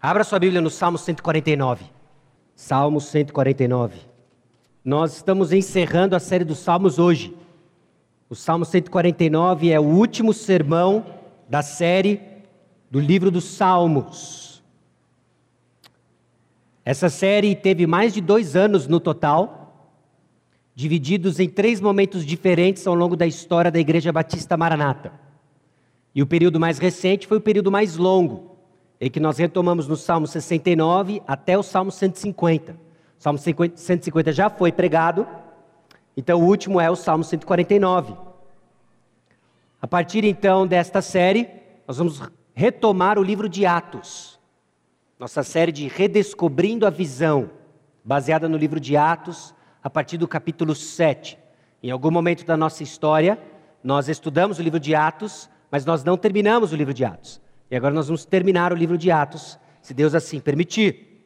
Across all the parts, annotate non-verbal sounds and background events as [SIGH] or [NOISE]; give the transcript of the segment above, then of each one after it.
Abra sua Bíblia no Salmo 149. Salmo 149. Nós estamos encerrando a série dos Salmos hoje. O Salmo 149 é o último sermão da série do livro dos Salmos. Essa série teve mais de dois anos no total, divididos em três momentos diferentes ao longo da história da Igreja Batista Maranata. E o período mais recente foi o período mais longo, em que nós retomamos no Salmo 69 até o Salmo 150. O Salmo 150 já foi pregado, então o último é o Salmo 149. A partir então desta série, nós vamos retomar o livro de Atos, nossa série de Redescobrindo a Visão, baseada no livro de Atos, a partir do capítulo 7. Em algum momento da nossa história, nós estudamos o livro de Atos, mas nós não terminamos o livro de Atos. E agora nós vamos terminar o livro de Atos, se Deus assim permitir.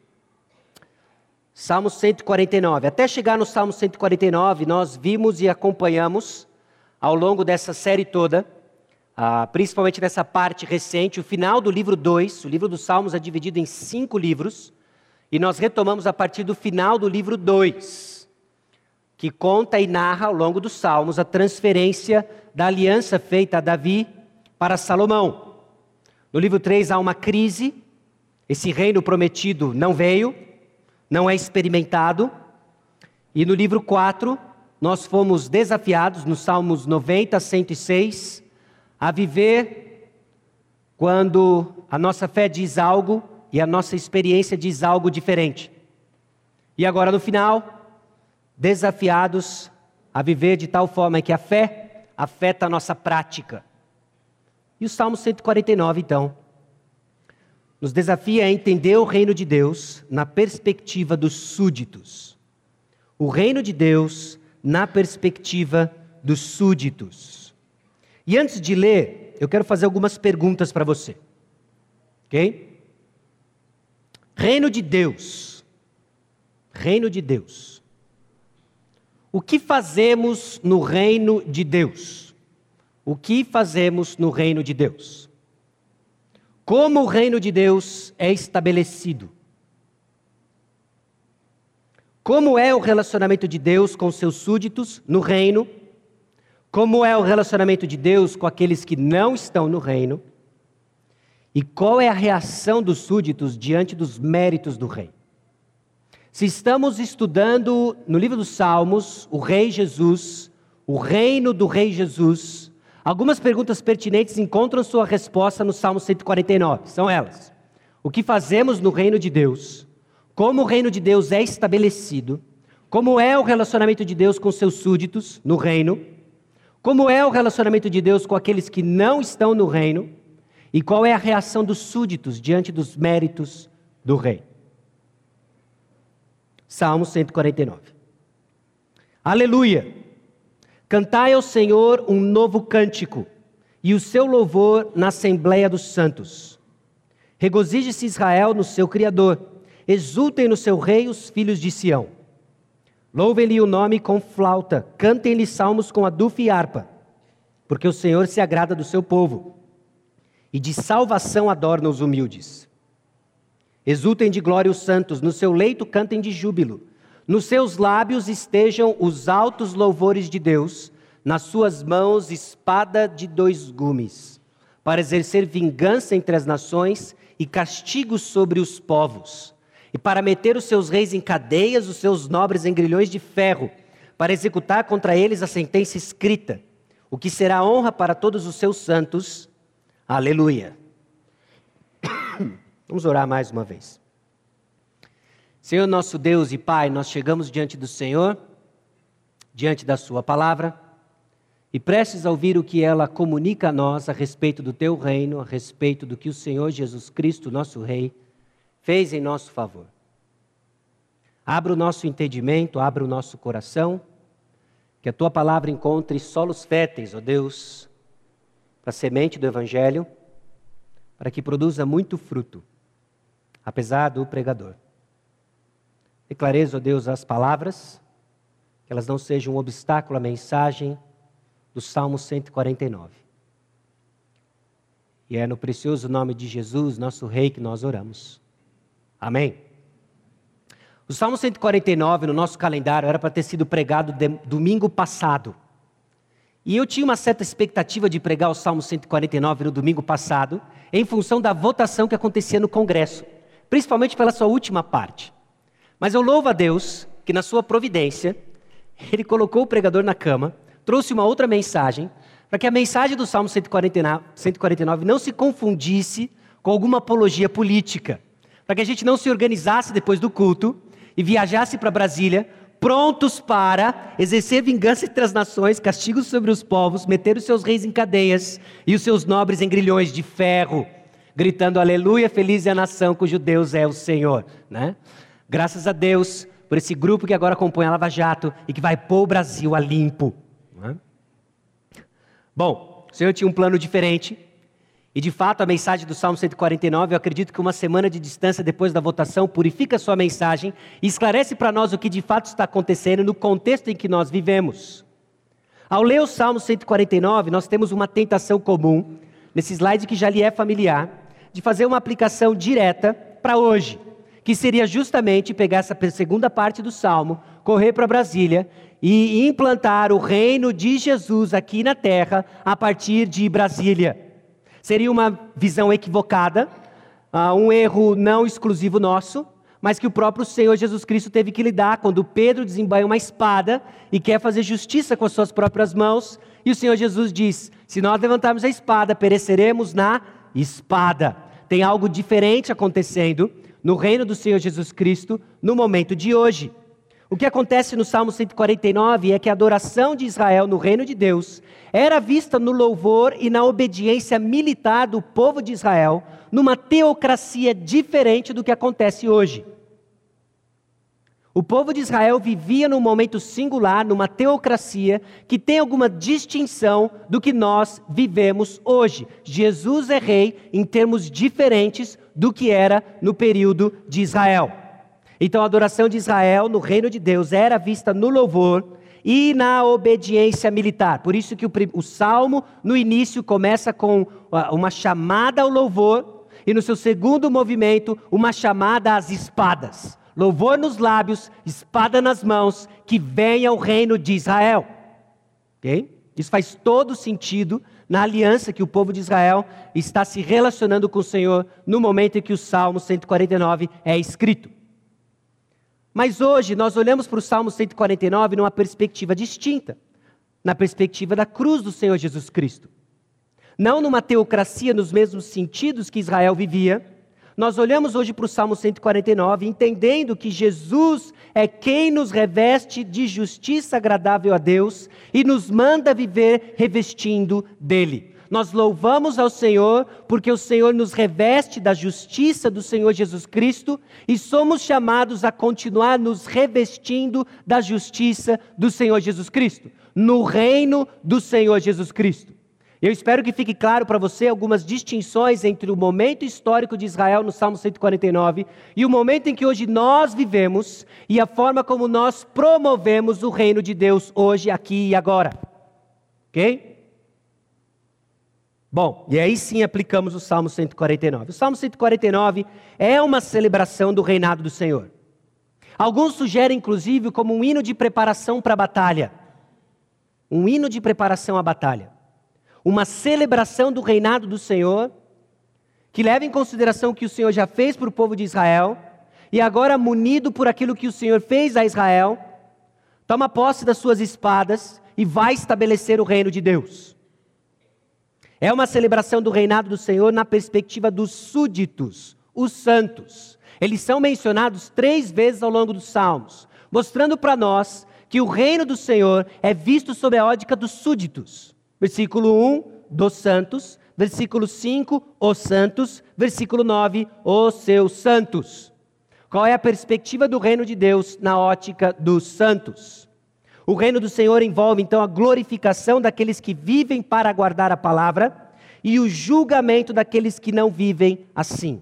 Salmo 149. Até chegar no Salmo 149, nós vimos e acompanhamos ao longo dessa série toda, ah, principalmente nessa parte recente, o final do livro 2. O livro dos Salmos é dividido em cinco livros, e nós retomamos a partir do final do livro 2, que conta e narra ao longo dos Salmos a transferência da aliança feita a Davi para Salomão. No livro 3 há uma crise, esse reino prometido não veio, não é experimentado. E no livro 4, nós fomos desafiados, nos Salmos 90 a 106, a viver quando a nossa fé diz algo e a nossa experiência diz algo diferente. E agora no final, desafiados a viver de tal forma que a fé afeta a nossa prática. E o Salmo 149, então, nos desafia a entender o reino de Deus na perspectiva dos súditos. O reino de Deus na perspectiva dos súditos. E antes de ler, eu quero fazer algumas perguntas para você. Ok? Reino de Deus. Reino de Deus. O que fazemos no reino de Deus? O que fazemos no reino de Deus? Como o reino de Deus é estabelecido? Como é o relacionamento de Deus com seus súditos no reino? Como é o relacionamento de Deus com aqueles que não estão no reino? E qual é a reação dos súditos diante dos méritos do rei? Se estamos estudando no livro dos Salmos, o Rei Jesus, o reino do Rei Jesus, Algumas perguntas pertinentes encontram sua resposta no Salmo 149. São elas: O que fazemos no reino de Deus? Como o reino de Deus é estabelecido? Como é o relacionamento de Deus com seus súditos no reino? Como é o relacionamento de Deus com aqueles que não estão no reino? E qual é a reação dos súditos diante dos méritos do rei? Salmo 149. Aleluia! Cantai ao Senhor um novo cântico, e o seu louvor na Assembleia dos Santos. Regozije-se Israel no seu Criador, exultem no seu Rei os filhos de Sião. Louvem-lhe o nome com flauta, cantem-lhe salmos com adufo e harpa, porque o Senhor se agrada do seu povo, e de salvação adorna os humildes. Exultem de glória os santos, no seu leito cantem de júbilo nos seus lábios estejam os altos louvores de Deus, nas suas mãos espada de dois gumes, para exercer vingança entre as nações e castigo sobre os povos, e para meter os seus reis em cadeias, os seus nobres em grilhões de ferro, para executar contra eles a sentença escrita, o que será honra para todos os seus santos. Aleluia. [COUGHS] Vamos orar mais uma vez. Senhor nosso Deus e Pai, nós chegamos diante do Senhor, diante da Sua palavra, e prestes a ouvir o que ela comunica a nós a respeito do Teu reino, a respeito do que o Senhor Jesus Cristo, nosso Rei, fez em nosso favor. Abra o nosso entendimento, abra o nosso coração, que a Tua palavra encontre solos férteis, ó Deus, para a semente do Evangelho, para que produza muito fruto, apesar do pregador. Declareis, ó Deus, as palavras, que elas não sejam um obstáculo à mensagem do Salmo 149. E é no precioso nome de Jesus, nosso Rei, que nós oramos. Amém? O Salmo 149 no nosso calendário era para ter sido pregado domingo passado. E eu tinha uma certa expectativa de pregar o Salmo 149 no domingo passado, em função da votação que acontecia no Congresso, principalmente pela sua última parte. Mas eu louvo a Deus que, na sua providência, Ele colocou o pregador na cama, trouxe uma outra mensagem, para que a mensagem do Salmo 149, 149 não se confundisse com alguma apologia política, para que a gente não se organizasse depois do culto e viajasse para Brasília, prontos para exercer vingança entre as nações, castigos sobre os povos, meter os seus reis em cadeias e os seus nobres em grilhões de ferro, gritando aleluia, feliz é a nação cujo Deus é o Senhor. Né? Graças a Deus por esse grupo que agora acompanha a Lava Jato e que vai pôr o Brasil a limpo. Né? Bom, o Senhor tinha um plano diferente, e de fato, a mensagem do Salmo 149, eu acredito que uma semana de distância depois da votação purifica sua mensagem e esclarece para nós o que de fato está acontecendo no contexto em que nós vivemos. Ao ler o Salmo 149, nós temos uma tentação comum, nesse slide que já lhe é familiar, de fazer uma aplicação direta para hoje, que seria justamente pegar essa segunda parte do Salmo, correr para Brasília e implantar o reino de Jesus aqui na terra a partir de Brasília. Seria uma visão equivocada, uh, um erro não exclusivo nosso, mas que o próprio Senhor Jesus Cristo teve que lidar quando Pedro desembaia uma espada e quer fazer justiça com as suas próprias mãos. E o Senhor Jesus diz: se nós levantarmos a espada, pereceremos na espada. Tem algo diferente acontecendo no reino do Senhor Jesus Cristo no momento de hoje. O que acontece no Salmo 149 é que a adoração de Israel no reino de Deus era vista no louvor e na obediência militar do povo de Israel, numa teocracia diferente do que acontece hoje. O povo de Israel vivia num momento singular, numa teocracia que tem alguma distinção do que nós vivemos hoje. Jesus é rei em termos diferentes do que era no período de Israel. Então a adoração de Israel no reino de Deus era vista no louvor e na obediência militar. Por isso que o, o salmo no início começa com uma chamada ao louvor e no seu segundo movimento uma chamada às espadas. Louvor nos lábios, espada nas mãos, que venha o reino de Israel. Okay? Isso faz todo sentido na aliança que o povo de Israel está se relacionando com o Senhor no momento em que o Salmo 149 é escrito. Mas hoje nós olhamos para o Salmo 149 numa perspectiva distinta na perspectiva da cruz do Senhor Jesus Cristo. Não numa teocracia nos mesmos sentidos que Israel vivia, nós olhamos hoje para o Salmo 149 entendendo que Jesus é quem nos reveste de justiça agradável a Deus e nos manda viver revestindo dele. Nós louvamos ao Senhor porque o Senhor nos reveste da justiça do Senhor Jesus Cristo e somos chamados a continuar nos revestindo da justiça do Senhor Jesus Cristo, no reino do Senhor Jesus Cristo. Eu espero que fique claro para você algumas distinções entre o momento histórico de Israel no Salmo 149 e o momento em que hoje nós vivemos e a forma como nós promovemos o reino de Deus hoje, aqui e agora. Ok? Bom, e aí sim aplicamos o Salmo 149. O Salmo 149 é uma celebração do reinado do Senhor. Alguns sugerem, inclusive, como um hino de preparação para a batalha. Um hino de preparação à batalha. Uma celebração do reinado do Senhor, que leva em consideração o que o Senhor já fez para o povo de Israel, e agora, munido por aquilo que o Senhor fez a Israel, toma posse das suas espadas e vai estabelecer o reino de Deus. É uma celebração do reinado do Senhor na perspectiva dos súditos, os santos. Eles são mencionados três vezes ao longo dos Salmos, mostrando para nós que o reino do Senhor é visto sob a ótica dos súditos. Versículo 1, dos santos. Versículo 5, os santos. Versículo 9, os seus santos. Qual é a perspectiva do reino de Deus na ótica dos santos? O reino do Senhor envolve então a glorificação daqueles que vivem para guardar a palavra e o julgamento daqueles que não vivem assim.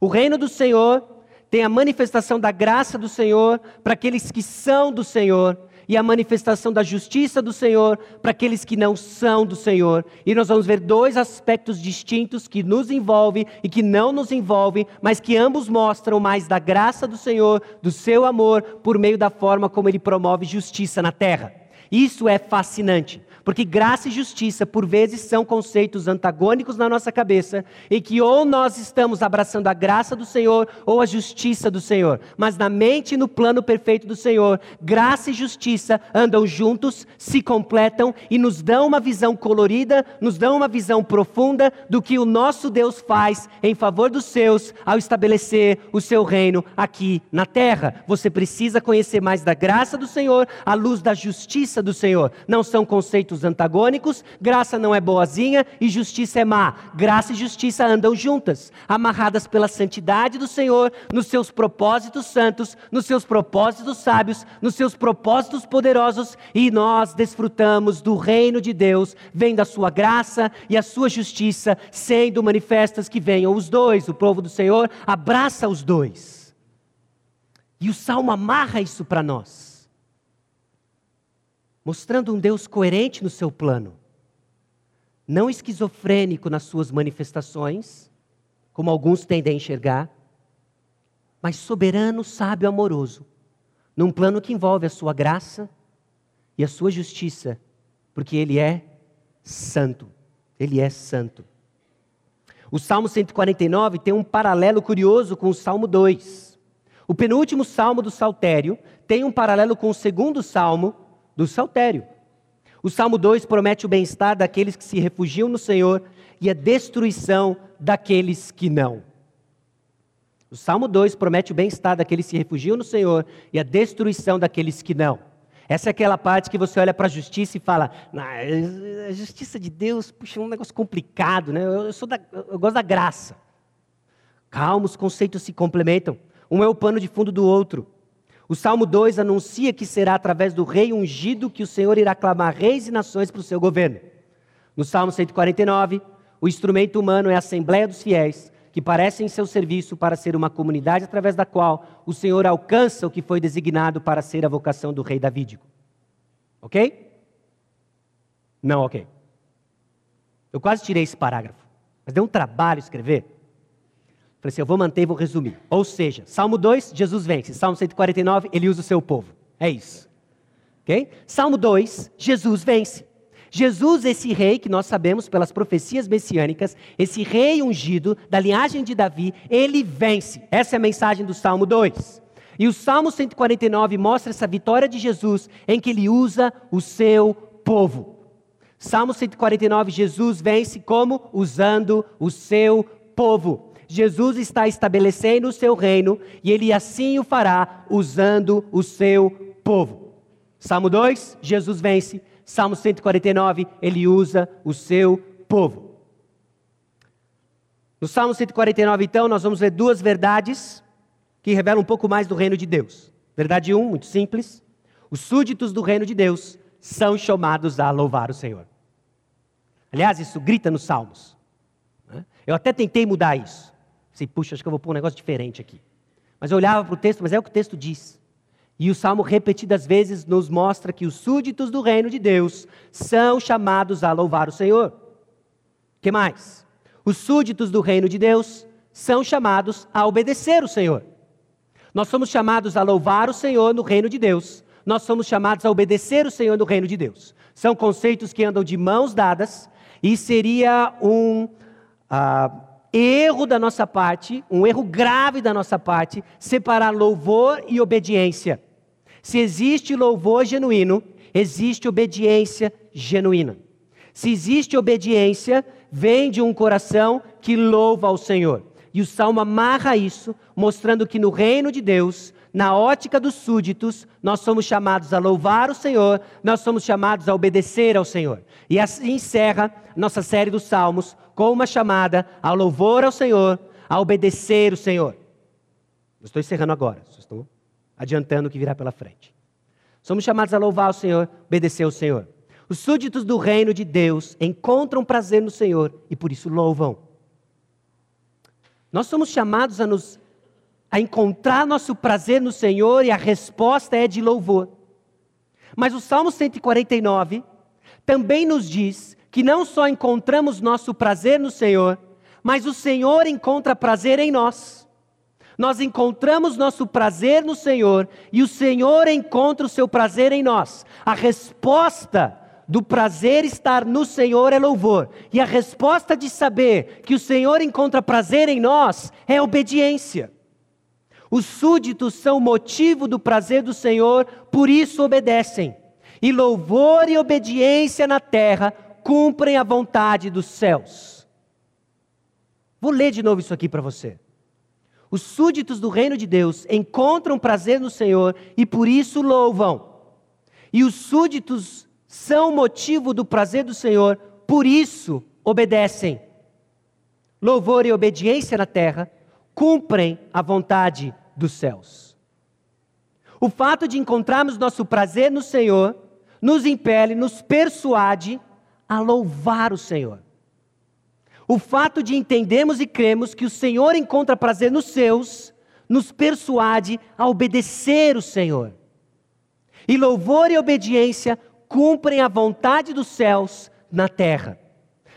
O reino do Senhor tem a manifestação da graça do Senhor para aqueles que são do Senhor e a manifestação da justiça do Senhor para aqueles que não são do Senhor. E nós vamos ver dois aspectos distintos que nos envolvem e que não nos envolvem, mas que ambos mostram mais da graça do Senhor, do seu amor, por meio da forma como ele promove justiça na terra. Isso é fascinante. Porque graça e justiça, por vezes, são conceitos antagônicos na nossa cabeça, e que ou nós estamos abraçando a graça do Senhor ou a justiça do Senhor. Mas na mente e no plano perfeito do Senhor, graça e justiça andam juntos, se completam e nos dão uma visão colorida, nos dão uma visão profunda do que o nosso Deus faz em favor dos seus ao estabelecer o seu reino aqui na terra. Você precisa conhecer mais da graça do Senhor à luz da justiça do Senhor. Não são conceitos conceitos antagônicos, graça não é boazinha e justiça é má. Graça e justiça andam juntas, amarradas pela santidade do Senhor, nos seus propósitos santos, nos seus propósitos sábios, nos seus propósitos poderosos, e nós desfrutamos do reino de Deus, vem da sua graça e a sua justiça, sendo manifestas que venham os dois. O povo do Senhor abraça os dois. E o salmo amarra isso para nós mostrando um Deus coerente no seu plano, não esquizofrênico nas suas manifestações, como alguns tendem a enxergar, mas soberano, sábio, amoroso, num plano que envolve a sua graça e a sua justiça, porque ele é santo. Ele é santo. O Salmo 149 tem um paralelo curioso com o Salmo 2. O penúltimo salmo do Saltério tem um paralelo com o segundo salmo, do saltério. O Salmo 2 promete o bem-estar daqueles que se refugiam no Senhor e a destruição daqueles que não. O Salmo 2 promete o bem-estar daqueles que se refugiam no Senhor e a destruição daqueles que não. Essa é aquela parte que você olha para a justiça e fala: a justiça de Deus, puxa, é um negócio complicado, né? Eu, sou da, eu gosto da graça. Calma, os conceitos se complementam. Um é o pano de fundo do outro. O Salmo 2 anuncia que será através do rei ungido que o Senhor irá clamar reis e nações para o seu governo. No Salmo 149, o instrumento humano é a Assembleia dos Fiéis, que parece em seu serviço para ser uma comunidade através da qual o Senhor alcança o que foi designado para ser a vocação do rei davídico. Ok? Não, ok. Eu quase tirei esse parágrafo, mas deu um trabalho escrever. Falei assim, eu vou manter e vou resumir. Ou seja, Salmo 2, Jesus vence. Salmo 149, ele usa o seu povo. É isso. Ok? Salmo 2, Jesus vence. Jesus, esse rei que nós sabemos pelas profecias messiânicas, esse rei ungido da linhagem de Davi, ele vence. Essa é a mensagem do Salmo 2. E o Salmo 149 mostra essa vitória de Jesus em que ele usa o seu povo. Salmo 149, Jesus vence como? Usando o seu povo. Jesus está estabelecendo o seu reino e ele assim o fará usando o seu povo. Salmo 2, Jesus vence. Salmo 149, ele usa o seu povo. No Salmo 149, então, nós vamos ver duas verdades que revelam um pouco mais do reino de Deus. Verdade 1, um, muito simples. Os súditos do reino de Deus são chamados a louvar o Senhor. Aliás, isso grita nos Salmos. Né? Eu até tentei mudar isso. Pensei, puxa, acho que eu vou pôr um negócio diferente aqui. Mas eu olhava para o texto, mas é o que o texto diz. E o salmo repetidas vezes nos mostra que os súditos do reino de Deus são chamados a louvar o Senhor. que mais? Os súditos do reino de Deus são chamados a obedecer o Senhor. Nós somos chamados a louvar o Senhor no reino de Deus. Nós somos chamados a obedecer o Senhor no reino de Deus. São conceitos que andam de mãos dadas e seria um. Uh, erro da nossa parte, um erro grave da nossa parte, separar louvor e obediência. Se existe louvor genuíno, existe obediência genuína. Se existe obediência, vem de um coração que louva ao Senhor. E o salmo amarra isso, mostrando que no reino de Deus, na ótica dos súditos, nós somos chamados a louvar o Senhor, nós somos chamados a obedecer ao Senhor. E assim encerra nossa série dos Salmos com uma chamada ao louvor ao Senhor, a obedecer o Senhor. Estou encerrando agora, estou adiantando o que virá pela frente. Somos chamados a louvar o Senhor, obedecer ao Senhor. Os súditos do reino de Deus encontram prazer no Senhor e por isso louvam. Nós somos chamados a nos a encontrar nosso prazer no Senhor e a resposta é de louvor. Mas o Salmo 149 também nos diz que não só encontramos nosso prazer no Senhor, mas o Senhor encontra prazer em nós. Nós encontramos nosso prazer no Senhor e o Senhor encontra o seu prazer em nós. A resposta do prazer estar no Senhor é louvor, e a resposta de saber que o Senhor encontra prazer em nós é obediência. Os súditos são motivo do prazer do Senhor, por isso obedecem. E louvor e obediência na terra cumprem a vontade dos céus. Vou ler de novo isso aqui para você. Os súditos do reino de Deus encontram prazer no Senhor e por isso louvam. E os súditos são motivo do prazer do Senhor, por isso obedecem. Louvor e obediência na terra cumprem a vontade dos céus. O fato de encontrarmos nosso prazer no Senhor nos impele, nos persuade a louvar o Senhor. O fato de entendermos e cremos que o Senhor encontra prazer nos seus, nos persuade a obedecer o Senhor. E louvor e obediência cumprem a vontade dos céus na terra.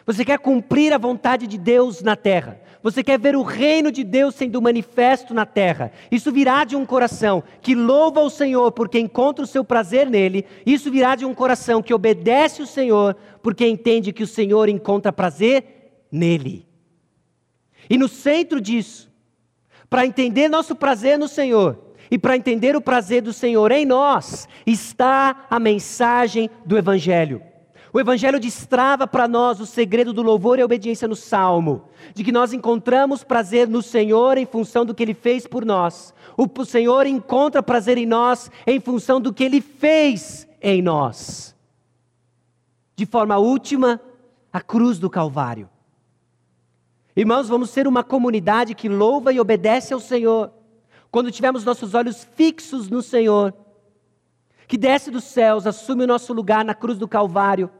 Você quer cumprir a vontade de Deus na terra. Você quer ver o reino de Deus sendo manifesto na terra. Isso virá de um coração que louva o Senhor porque encontra o seu prazer nele. Isso virá de um coração que obedece o Senhor porque entende que o Senhor encontra prazer nele. E no centro disso, para entender nosso prazer no Senhor e para entender o prazer do Senhor em nós, está a mensagem do Evangelho. O Evangelho destrava para nós o segredo do louvor e obediência no Salmo, de que nós encontramos prazer no Senhor em função do que Ele fez por nós. O Senhor encontra prazer em nós em função do que Ele fez em nós. De forma última, a cruz do Calvário. Irmãos, vamos ser uma comunidade que louva e obedece ao Senhor. Quando tivermos nossos olhos fixos no Senhor, que desce dos céus, assume o nosso lugar na cruz do Calvário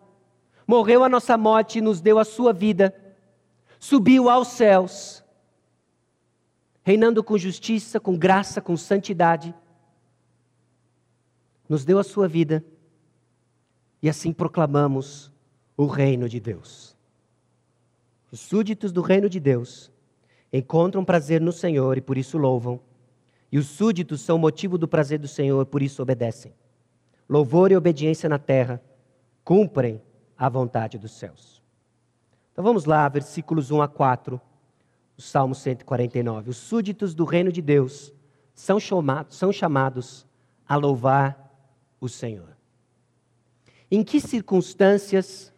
morreu a nossa morte e nos deu a sua vida, subiu aos céus, reinando com justiça, com graça, com santidade, nos deu a sua vida e assim proclamamos o reino de Deus. Os súditos do reino de Deus encontram prazer no Senhor e por isso louvam, e os súditos são motivo do prazer do Senhor, por isso obedecem. Louvor e obediência na terra cumprem a vontade dos céus. Então vamos lá, versículos 1 a 4, o Salmo 149. Os súditos do reino de Deus são chamados, são chamados a louvar o Senhor. Em que circunstâncias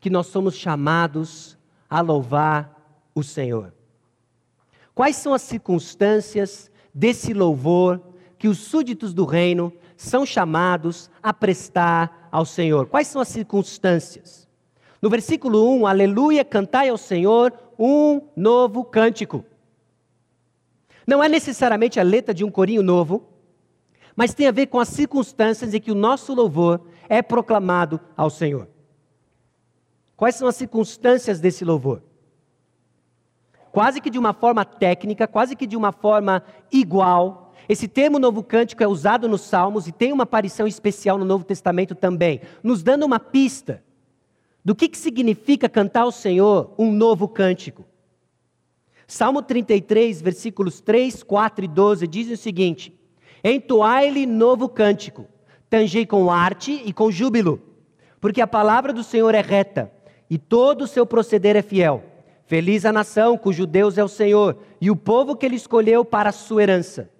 que nós somos chamados a louvar o Senhor? Quais são as circunstâncias desse louvor que os súditos do reino são chamados a prestar ao Senhor. Quais são as circunstâncias? No versículo 1, aleluia, cantai ao Senhor um novo cântico. Não é necessariamente a letra de um corinho novo, mas tem a ver com as circunstâncias em que o nosso louvor é proclamado ao Senhor. Quais são as circunstâncias desse louvor? Quase que de uma forma técnica, quase que de uma forma igual, esse termo novo cântico é usado nos Salmos e tem uma aparição especial no Novo Testamento também, nos dando uma pista do que, que significa cantar ao Senhor um novo cântico. Salmo 33, versículos 3, 4 e 12 dizem o seguinte: Entoai-lhe novo cântico, tangei com arte e com júbilo, porque a palavra do Senhor é reta e todo o seu proceder é fiel. Feliz a nação cujo Deus é o Senhor e o povo que ele escolheu para a sua herança.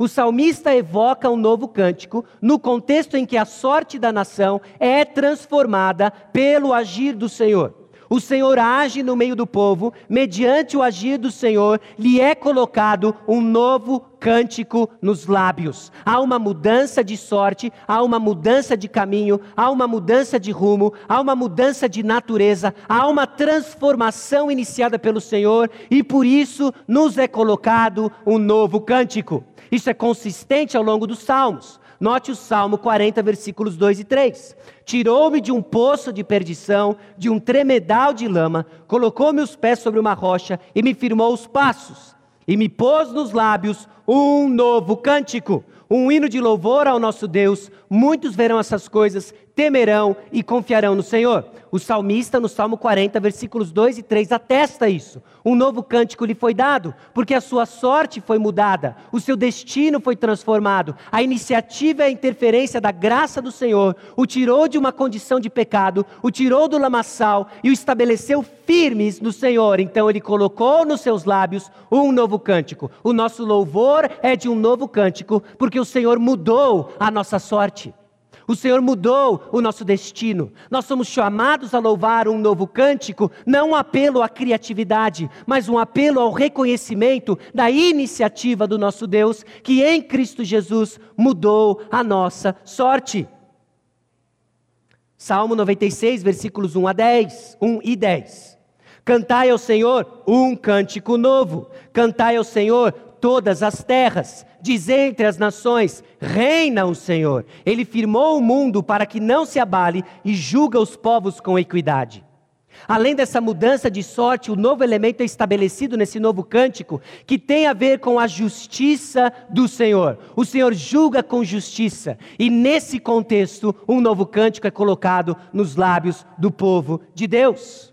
O salmista evoca um novo cântico no contexto em que a sorte da nação é transformada pelo agir do Senhor. O Senhor age no meio do povo, mediante o agir do Senhor, lhe é colocado um novo cântico nos lábios. Há uma mudança de sorte, há uma mudança de caminho, há uma mudança de rumo, há uma mudança de natureza, há uma transformação iniciada pelo Senhor e por isso nos é colocado um novo cântico. Isso é consistente ao longo dos Salmos. Note o Salmo 40, versículos 2 e 3. Tirou-me de um poço de perdição, de um tremedal de lama, colocou-me os pés sobre uma rocha e me firmou os passos. E me pôs nos lábios um novo cântico, um hino de louvor ao nosso Deus. Muitos verão essas coisas, temerão e confiarão no Senhor. O salmista, no Salmo 40, versículos 2 e 3, atesta isso. Um novo cântico lhe foi dado, porque a sua sorte foi mudada, o seu destino foi transformado. A iniciativa e a interferência da graça do Senhor o tirou de uma condição de pecado, o tirou do lamaçal e o estabeleceu firmes no Senhor. Então ele colocou nos seus lábios um novo cântico. O nosso louvor é de um novo cântico, porque o Senhor mudou a nossa sorte. O Senhor mudou o nosso destino. Nós somos chamados a louvar um novo cântico, não um apelo à criatividade, mas um apelo ao reconhecimento da iniciativa do nosso Deus, que em Cristo Jesus mudou a nossa sorte. Salmo 96, versículos 1 a 10, 1 e 10. Cantai ao Senhor um cântico novo. Cantai ao Senhor todas as terras. Diz entre as nações: reina o Senhor. Ele firmou o mundo para que não se abale e julga os povos com equidade. Além dessa mudança de sorte, o novo elemento é estabelecido nesse novo cântico, que tem a ver com a justiça do Senhor. O Senhor julga com justiça, e nesse contexto, um novo cântico é colocado nos lábios do povo de Deus.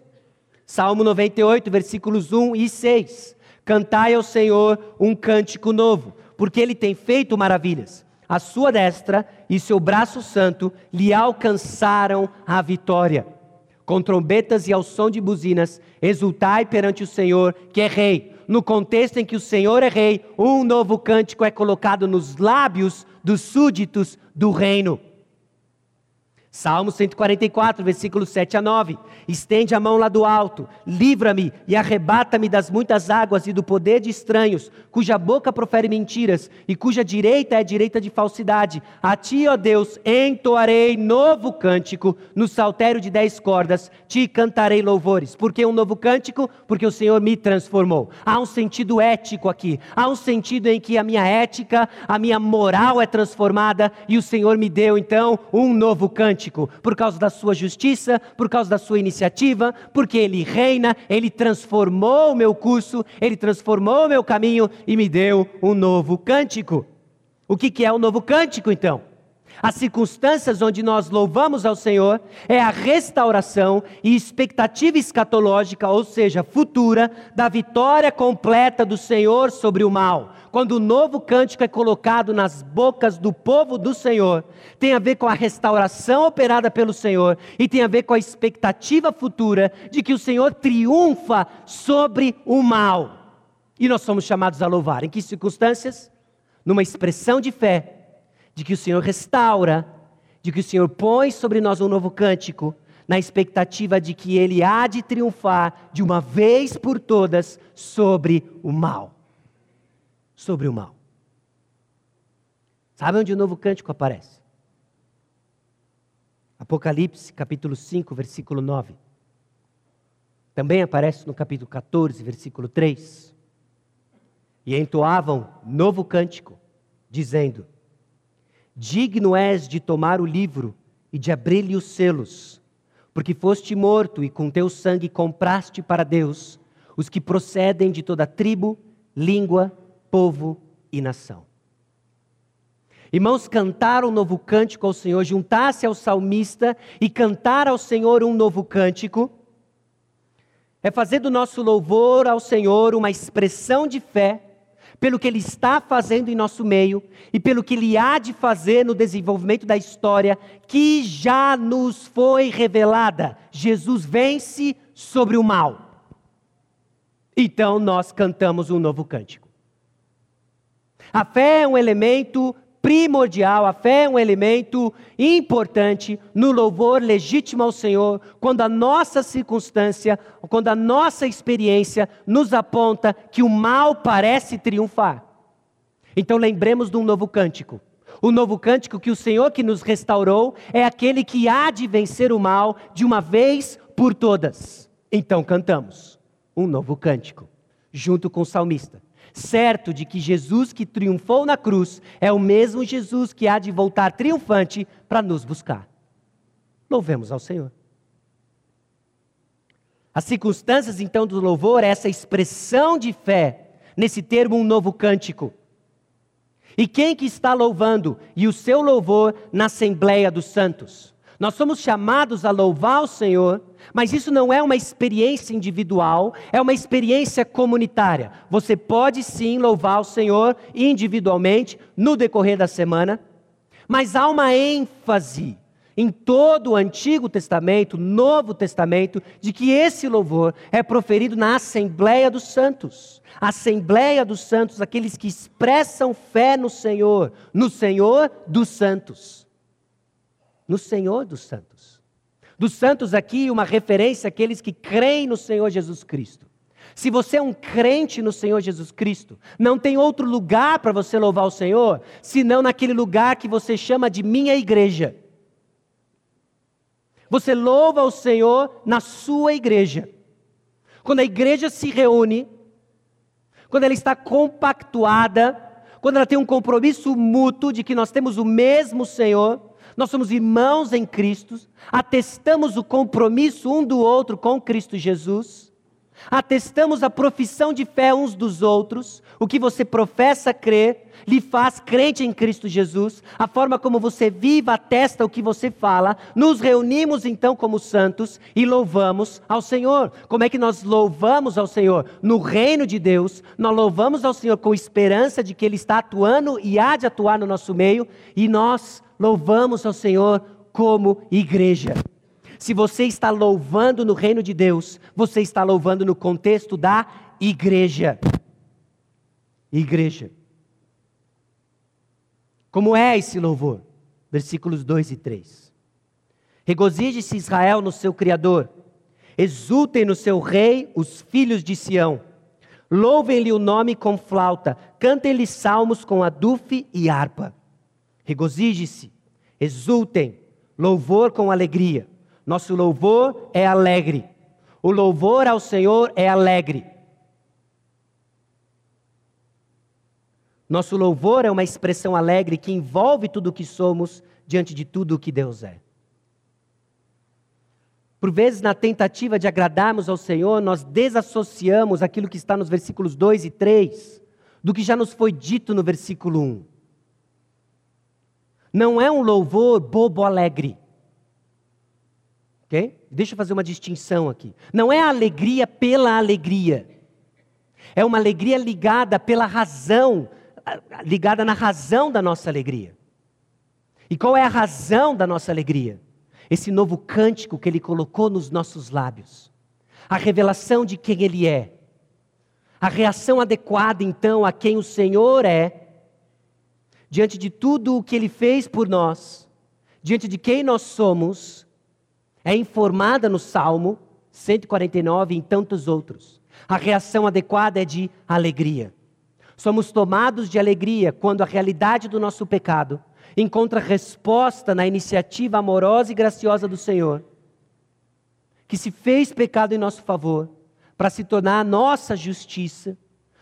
Salmo 98, versículos 1 e 6. Cantai ao Senhor um cântico novo, porque ele tem feito maravilhas. A sua destra e seu braço santo lhe alcançaram a vitória. Com trombetas e ao som de buzinas, exultai perante o Senhor, que é rei. No contexto em que o Senhor é rei, um novo cântico é colocado nos lábios dos súditos do reino. Salmo 144, versículos 7 a 9. Estende a mão lá do alto, livra-me e arrebata-me das muitas águas e do poder de estranhos, cuja boca profere mentiras e cuja direita é direita de falsidade. A ti, ó Deus, entoarei novo cântico, no saltério de dez cordas, te cantarei louvores. Por que um novo cântico? Porque o Senhor me transformou. Há um sentido ético aqui, há um sentido em que a minha ética, a minha moral é transformada e o Senhor me deu então um novo cântico por causa da sua justiça, por causa da sua iniciativa, porque Ele reina, Ele transformou o meu curso, Ele transformou o meu caminho e me deu um novo cântico. O que, que é o um novo cântico então? As circunstâncias onde nós louvamos ao Senhor é a restauração e expectativa escatológica, ou seja, futura, da vitória completa do Senhor sobre o mal. Quando o novo cântico é colocado nas bocas do povo do Senhor, tem a ver com a restauração operada pelo Senhor e tem a ver com a expectativa futura de que o Senhor triunfa sobre o mal. E nós somos chamados a louvar. Em que circunstâncias? Numa expressão de fé de que o Senhor restaura, de que o Senhor põe sobre nós um novo cântico, na expectativa de que Ele há de triunfar de uma vez por todas sobre o mal. Sobre o mal. Sabe onde o novo cântico aparece? Apocalipse, capítulo 5, versículo 9. Também aparece no capítulo 14, versículo 3. E entoavam novo cântico, dizendo: Digno és de tomar o livro e de abrir-lhe os selos, porque foste morto e com teu sangue compraste para Deus os que procedem de toda tribo, língua, povo e nação. Irmãos, cantar um novo cântico ao Senhor, juntar-se ao salmista e cantar ao Senhor um novo cântico, é fazer do nosso louvor ao Senhor uma expressão de fé pelo que Ele está fazendo em nosso meio e pelo que Ele há de fazer no desenvolvimento da história que já nos foi revelada. Jesus vence sobre o mal. Então nós cantamos um novo cântico. A fé é um elemento primordial, a fé é um elemento importante no louvor legítimo ao Senhor, quando a nossa circunstância, quando a nossa experiência nos aponta que o mal parece triunfar. Então lembremos de um novo cântico. O novo cântico que o Senhor que nos restaurou é aquele que há de vencer o mal de uma vez por todas. Então cantamos um novo cântico, junto com o salmista certo de que Jesus que triunfou na cruz é o mesmo Jesus que há de voltar triunfante para nos buscar. Louvemos ao Senhor. As circunstâncias então do louvor é essa expressão de fé, nesse termo um novo cântico. E quem que está louvando? E o seu louvor na Assembleia dos Santos. Nós somos chamados a louvar o Senhor, mas isso não é uma experiência individual, é uma experiência comunitária. Você pode sim louvar o Senhor individualmente no decorrer da semana, mas há uma ênfase em todo o Antigo Testamento, Novo Testamento, de que esse louvor é proferido na Assembleia dos Santos. Assembleia dos Santos, aqueles que expressam fé no Senhor, no Senhor dos Santos. No Senhor dos Santos. Dos santos aqui, uma referência àqueles que creem no Senhor Jesus Cristo. Se você é um crente no Senhor Jesus Cristo, não tem outro lugar para você louvar o Senhor, senão naquele lugar que você chama de minha igreja. Você louva o Senhor na sua igreja. Quando a igreja se reúne, quando ela está compactuada, quando ela tem um compromisso mútuo de que nós temos o mesmo Senhor, nós somos irmãos em Cristo, atestamos o compromisso um do outro com Cristo Jesus atestamos a profissão de fé uns dos outros, o que você professa crer, lhe faz crente em Cristo Jesus, a forma como você vive atesta o que você fala, nos reunimos então como santos e louvamos ao Senhor. Como é que nós louvamos ao Senhor? No reino de Deus, nós louvamos ao Senhor com esperança de que Ele está atuando e há de atuar no nosso meio, e nós louvamos ao Senhor como igreja. Se você está louvando no reino de Deus, você está louvando no contexto da igreja. Igreja. Como é esse louvor? Versículos 2 e 3. Regozije-se Israel no seu Criador, exultem no seu Rei os filhos de Sião. Louvem-lhe o nome com flauta, cantem-lhe salmos com adufe e harpa. Regozije-se, exultem, louvor com alegria. Nosso louvor é alegre. O louvor ao Senhor é alegre. Nosso louvor é uma expressão alegre que envolve tudo o que somos diante de tudo o que Deus é. Por vezes, na tentativa de agradarmos ao Senhor, nós desassociamos aquilo que está nos versículos 2 e 3 do que já nos foi dito no versículo 1. Não é um louvor bobo alegre. Ok? Deixa eu fazer uma distinção aqui. Não é alegria pela alegria. É uma alegria ligada pela razão, ligada na razão da nossa alegria. E qual é a razão da nossa alegria? Esse novo cântico que ele colocou nos nossos lábios. A revelação de quem ele é. A reação adequada, então, a quem o Senhor é, diante de tudo o que ele fez por nós, diante de quem nós somos é informada no Salmo 149 e em tantos outros. A reação adequada é de alegria. Somos tomados de alegria quando a realidade do nosso pecado encontra resposta na iniciativa amorosa e graciosa do Senhor, que se fez pecado em nosso favor, para se tornar a nossa justiça,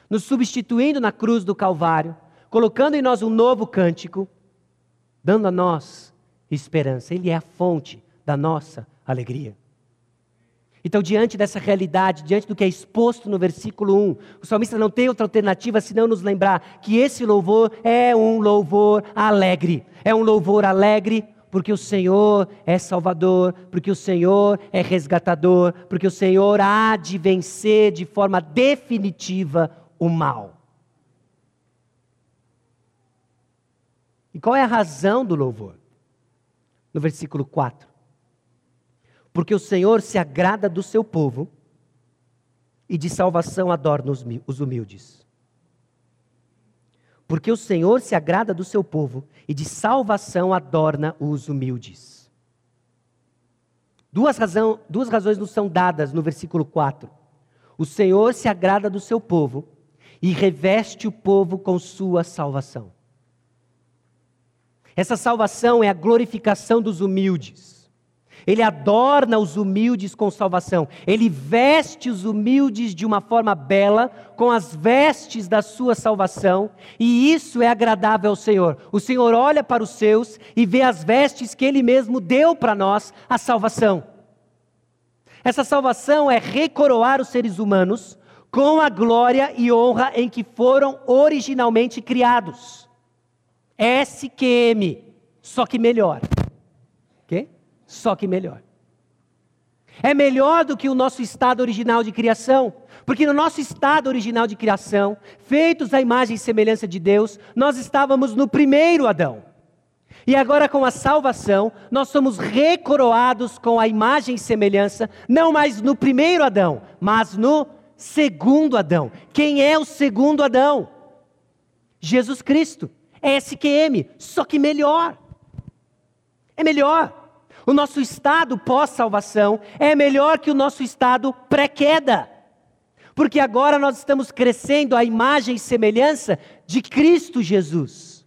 nos substituindo na cruz do Calvário, colocando em nós um novo cântico, dando a nós esperança. Ele é a fonte da nossa alegria. Então, diante dessa realidade, diante do que é exposto no versículo 1, o salmista não tem outra alternativa senão nos lembrar que esse louvor é um louvor alegre. É um louvor alegre porque o Senhor é Salvador, porque o Senhor é resgatador, porque o Senhor há de vencer de forma definitiva o mal. E qual é a razão do louvor? No versículo 4 porque o Senhor se agrada do seu povo e de salvação adorna os humildes. Porque o Senhor se agrada do seu povo e de salvação adorna os humildes. Duas, razão, duas razões nos são dadas no versículo 4. O Senhor se agrada do seu povo e reveste o povo com sua salvação. Essa salvação é a glorificação dos humildes. Ele adorna os humildes com salvação. Ele veste os humildes de uma forma bela, com as vestes da sua salvação, e isso é agradável ao Senhor. O Senhor olha para os seus e vê as vestes que ele mesmo deu para nós, a salvação. Essa salvação é recoroar os seres humanos com a glória e honra em que foram originalmente criados. SQM, só que melhor. Ok? Só que melhor. É melhor do que o nosso estado original de criação, porque no nosso estado original de criação, feitos à imagem e semelhança de Deus, nós estávamos no primeiro Adão. E agora, com a salvação, nós somos recoroados com a imagem e semelhança, não mais no primeiro Adão, mas no segundo Adão. Quem é o segundo Adão? Jesus Cristo. É SQM, só que melhor. É melhor. O nosso estado pós-salvação é melhor que o nosso estado pré-queda. Porque agora nós estamos crescendo à imagem e semelhança de Cristo Jesus.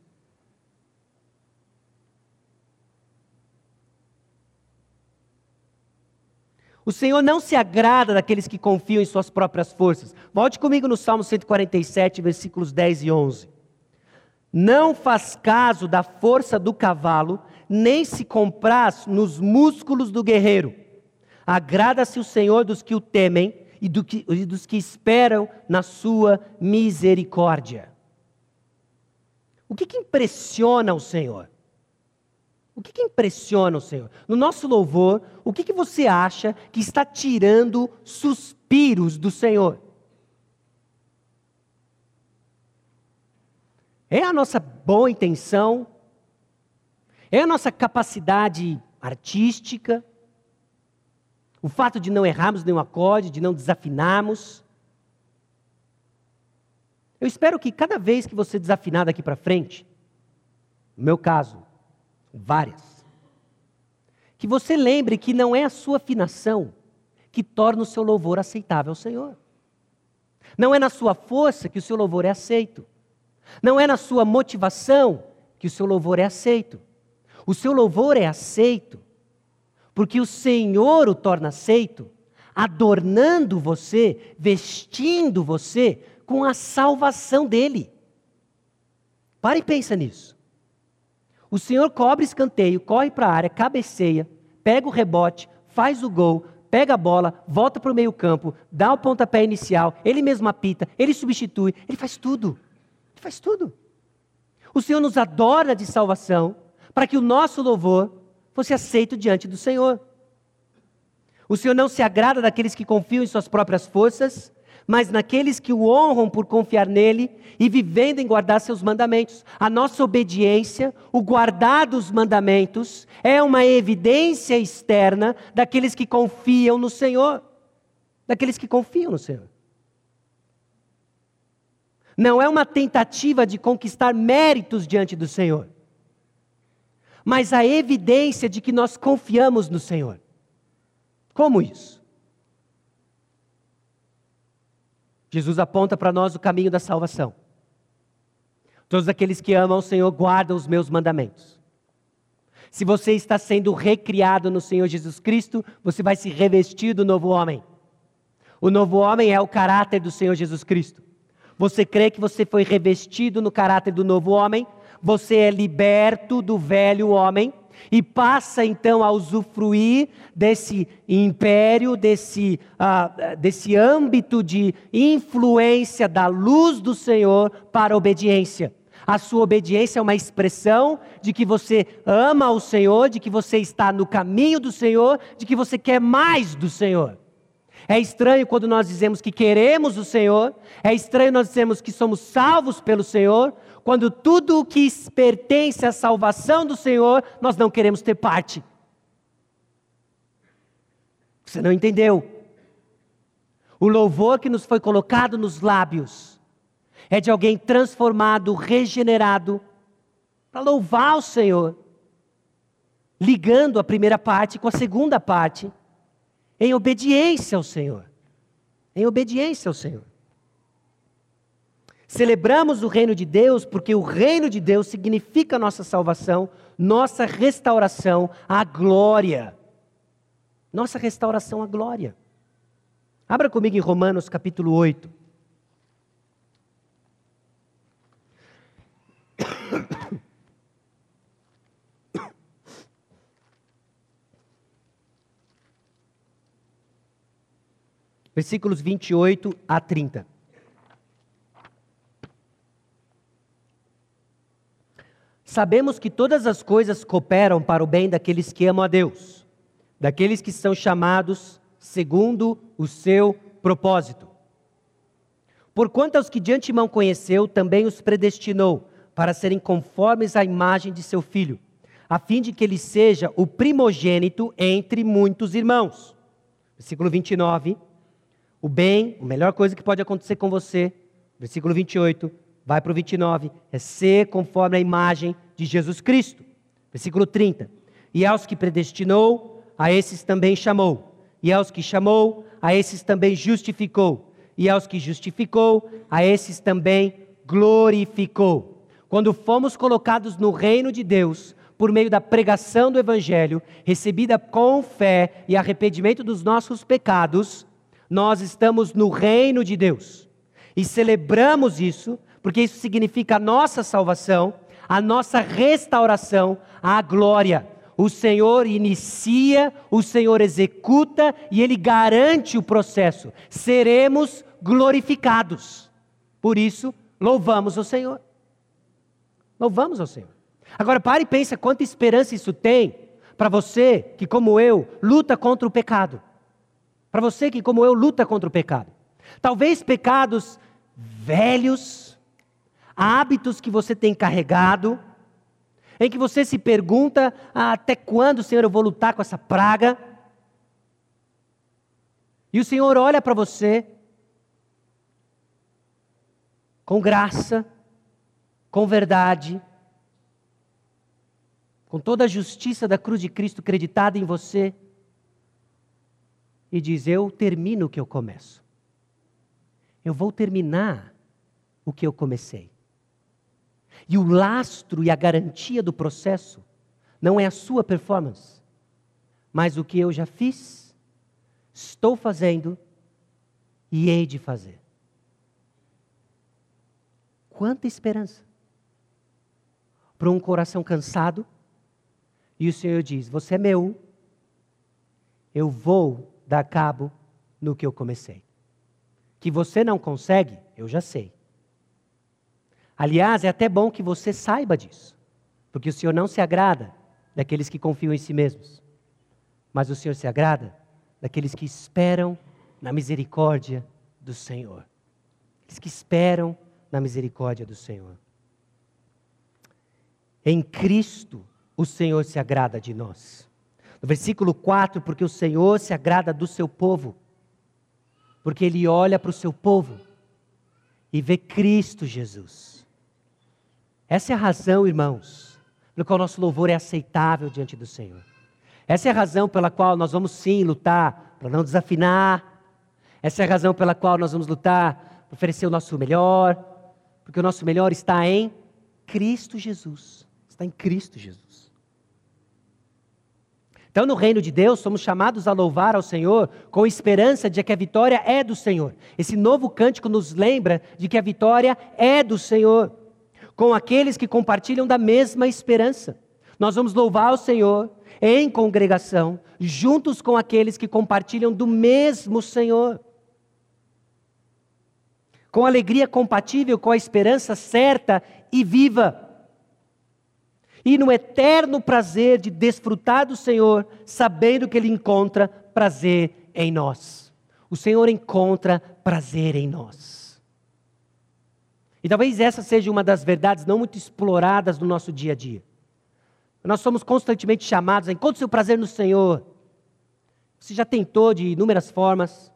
O Senhor não se agrada daqueles que confiam em suas próprias forças. Volte comigo no Salmo 147, versículos 10 e 11. Não faz caso da força do cavalo, nem se compraz nos músculos do guerreiro. Agrada-se o Senhor dos que o temem e, do que, e dos que esperam na sua misericórdia. O que, que impressiona o Senhor? O que, que impressiona o Senhor? No nosso louvor, o que, que você acha que está tirando suspiros do Senhor? É a nossa boa intenção? É a nossa capacidade artística? O fato de não errarmos nenhum acorde, de não desafinarmos? Eu espero que cada vez que você desafinar daqui para frente, no meu caso, várias. Que você lembre que não é a sua afinação que torna o seu louvor aceitável ao Senhor. Não é na sua força que o seu louvor é aceito. Não é na sua motivação que o seu louvor é aceito. O seu louvor é aceito porque o Senhor o torna aceito, adornando você, vestindo você com a salvação dele. Pare e pensa nisso. O Senhor cobre escanteio, corre para a área, cabeceia, pega o rebote, faz o gol, pega a bola, volta para o meio-campo, dá o pontapé inicial, ele mesmo apita, ele substitui, ele faz tudo. Ele faz tudo. O Senhor nos adora de salvação para que o nosso louvor fosse aceito diante do Senhor. O Senhor não se agrada daqueles que confiam em suas próprias forças, mas naqueles que o honram por confiar nele e vivendo em guardar seus mandamentos. A nossa obediência, o guardar dos mandamentos, é uma evidência externa daqueles que confiam no Senhor. Daqueles que confiam no Senhor. Não é uma tentativa de conquistar méritos diante do Senhor, mas a evidência de que nós confiamos no Senhor. Como isso? Jesus aponta para nós o caminho da salvação. Todos aqueles que amam o Senhor guardam os meus mandamentos. Se você está sendo recriado no Senhor Jesus Cristo, você vai se revestir do novo homem. O novo homem é o caráter do Senhor Jesus Cristo. Você crê que você foi revestido no caráter do novo homem? Você é liberto do velho homem e passa então a usufruir desse império, desse, uh, desse âmbito de influência da luz do Senhor para a obediência. A sua obediência é uma expressão de que você ama o Senhor, de que você está no caminho do Senhor, de que você quer mais do Senhor. É estranho quando nós dizemos que queremos o Senhor, é estranho nós dizemos que somos salvos pelo Senhor, quando tudo o que pertence à salvação do Senhor, nós não queremos ter parte. Você não entendeu? O louvor que nos foi colocado nos lábios é de alguém transformado, regenerado, para louvar o Senhor, ligando a primeira parte com a segunda parte, em obediência ao Senhor. Em obediência ao Senhor. Celebramos o reino de Deus porque o reino de Deus significa nossa salvação, nossa restauração à glória. Nossa restauração à glória. Abra comigo em Romanos capítulo 8. Versículos 28 a 30. Sabemos que todas as coisas cooperam para o bem daqueles que amam a Deus, daqueles que são chamados segundo o seu propósito. Porquanto aos que de antemão conheceu, também os predestinou para serem conformes à imagem de seu filho, a fim de que ele seja o primogênito entre muitos irmãos. Versículo 29. O bem, a melhor coisa que pode acontecer com você, versículo 28, vai para o 29, é ser conforme a imagem de Jesus Cristo. Versículo 30. E aos que predestinou, a esses também chamou. E aos que chamou, a esses também justificou. E aos que justificou, a esses também glorificou. Quando fomos colocados no reino de Deus, por meio da pregação do Evangelho, recebida com fé e arrependimento dos nossos pecados, nós estamos no reino de Deus. E celebramos isso porque isso significa a nossa salvação, a nossa restauração, a glória. O Senhor inicia, o Senhor executa e Ele garante o processo. Seremos glorificados. Por isso, louvamos o Senhor. Louvamos ao Senhor. Agora pare e pense quanta esperança isso tem para você que, como eu, luta contra o pecado. Para você que, como eu, luta contra o pecado. Talvez pecados velhos, hábitos que você tem carregado, em que você se pergunta: ah, até quando, Senhor, eu vou lutar com essa praga? E o Senhor olha para você com graça, com verdade, com toda a justiça da cruz de Cristo creditada em você, e diz: Eu termino o que eu começo. Eu vou terminar o que eu comecei. E o lastro e a garantia do processo não é a sua performance, mas o que eu já fiz, estou fazendo e hei de fazer. Quanta esperança para um coração cansado. E o Senhor diz: Você é meu, eu vou dar cabo no que eu comecei. Que você não consegue, eu já sei. Aliás, é até bom que você saiba disso, porque o Senhor não se agrada daqueles que confiam em si mesmos, mas o Senhor se agrada daqueles que esperam na misericórdia do Senhor. Aqueles que esperam na misericórdia do Senhor. Em Cristo, o Senhor se agrada de nós. No versículo 4, porque o Senhor se agrada do seu povo, porque ele olha para o seu povo e vê Cristo Jesus essa é a razão, irmãos, pelo qual nosso louvor é aceitável diante do Senhor. Essa é a razão pela qual nós vamos sim lutar para não desafinar. Essa é a razão pela qual nós vamos lutar para oferecer o nosso melhor, porque o nosso melhor está em Cristo Jesus. Está em Cristo Jesus. Então, no reino de Deus, somos chamados a louvar ao Senhor com esperança de que a vitória é do Senhor. Esse novo cântico nos lembra de que a vitória é do Senhor com aqueles que compartilham da mesma esperança. Nós vamos louvar o Senhor em congregação, juntos com aqueles que compartilham do mesmo Senhor. Com alegria compatível com a esperança certa e viva. E no eterno prazer de desfrutar do Senhor, sabendo que Ele encontra prazer em nós. O Senhor encontra prazer em nós. E talvez essa seja uma das verdades não muito exploradas no nosso dia a dia. Nós somos constantemente chamados a encontrar seu prazer no Senhor. Você já tentou de inúmeras formas,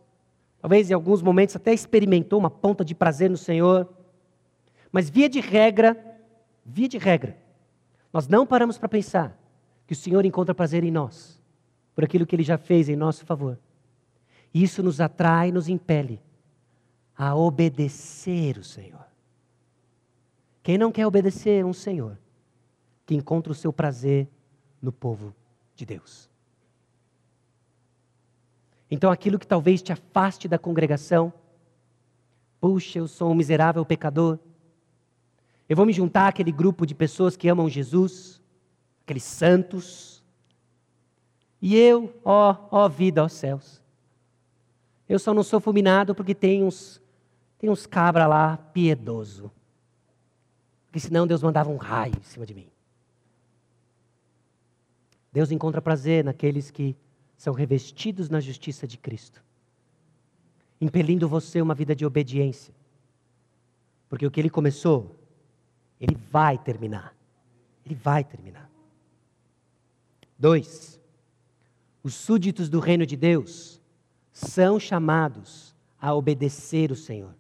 talvez em alguns momentos até experimentou uma ponta de prazer no Senhor. Mas via de regra, via de regra, nós não paramos para pensar que o Senhor encontra prazer em nós, por aquilo que Ele já fez em nosso favor. Isso nos atrai, nos impele a obedecer o Senhor. Quem não quer obedecer um Senhor, que encontra o seu prazer no povo de Deus. Então, aquilo que talvez te afaste da congregação, puxa, eu sou um miserável pecador, eu vou me juntar àquele grupo de pessoas que amam Jesus, aqueles santos, e eu, ó, ó vida, ó céus, eu só não sou fulminado porque tem uns, tem uns cabra lá piedoso porque senão Deus mandava um raio em cima de mim. Deus encontra prazer naqueles que são revestidos na justiça de Cristo, impelindo você uma vida de obediência. Porque o que ele começou, ele vai terminar. Ele vai terminar. Dois, os súditos do reino de Deus são chamados a obedecer o Senhor.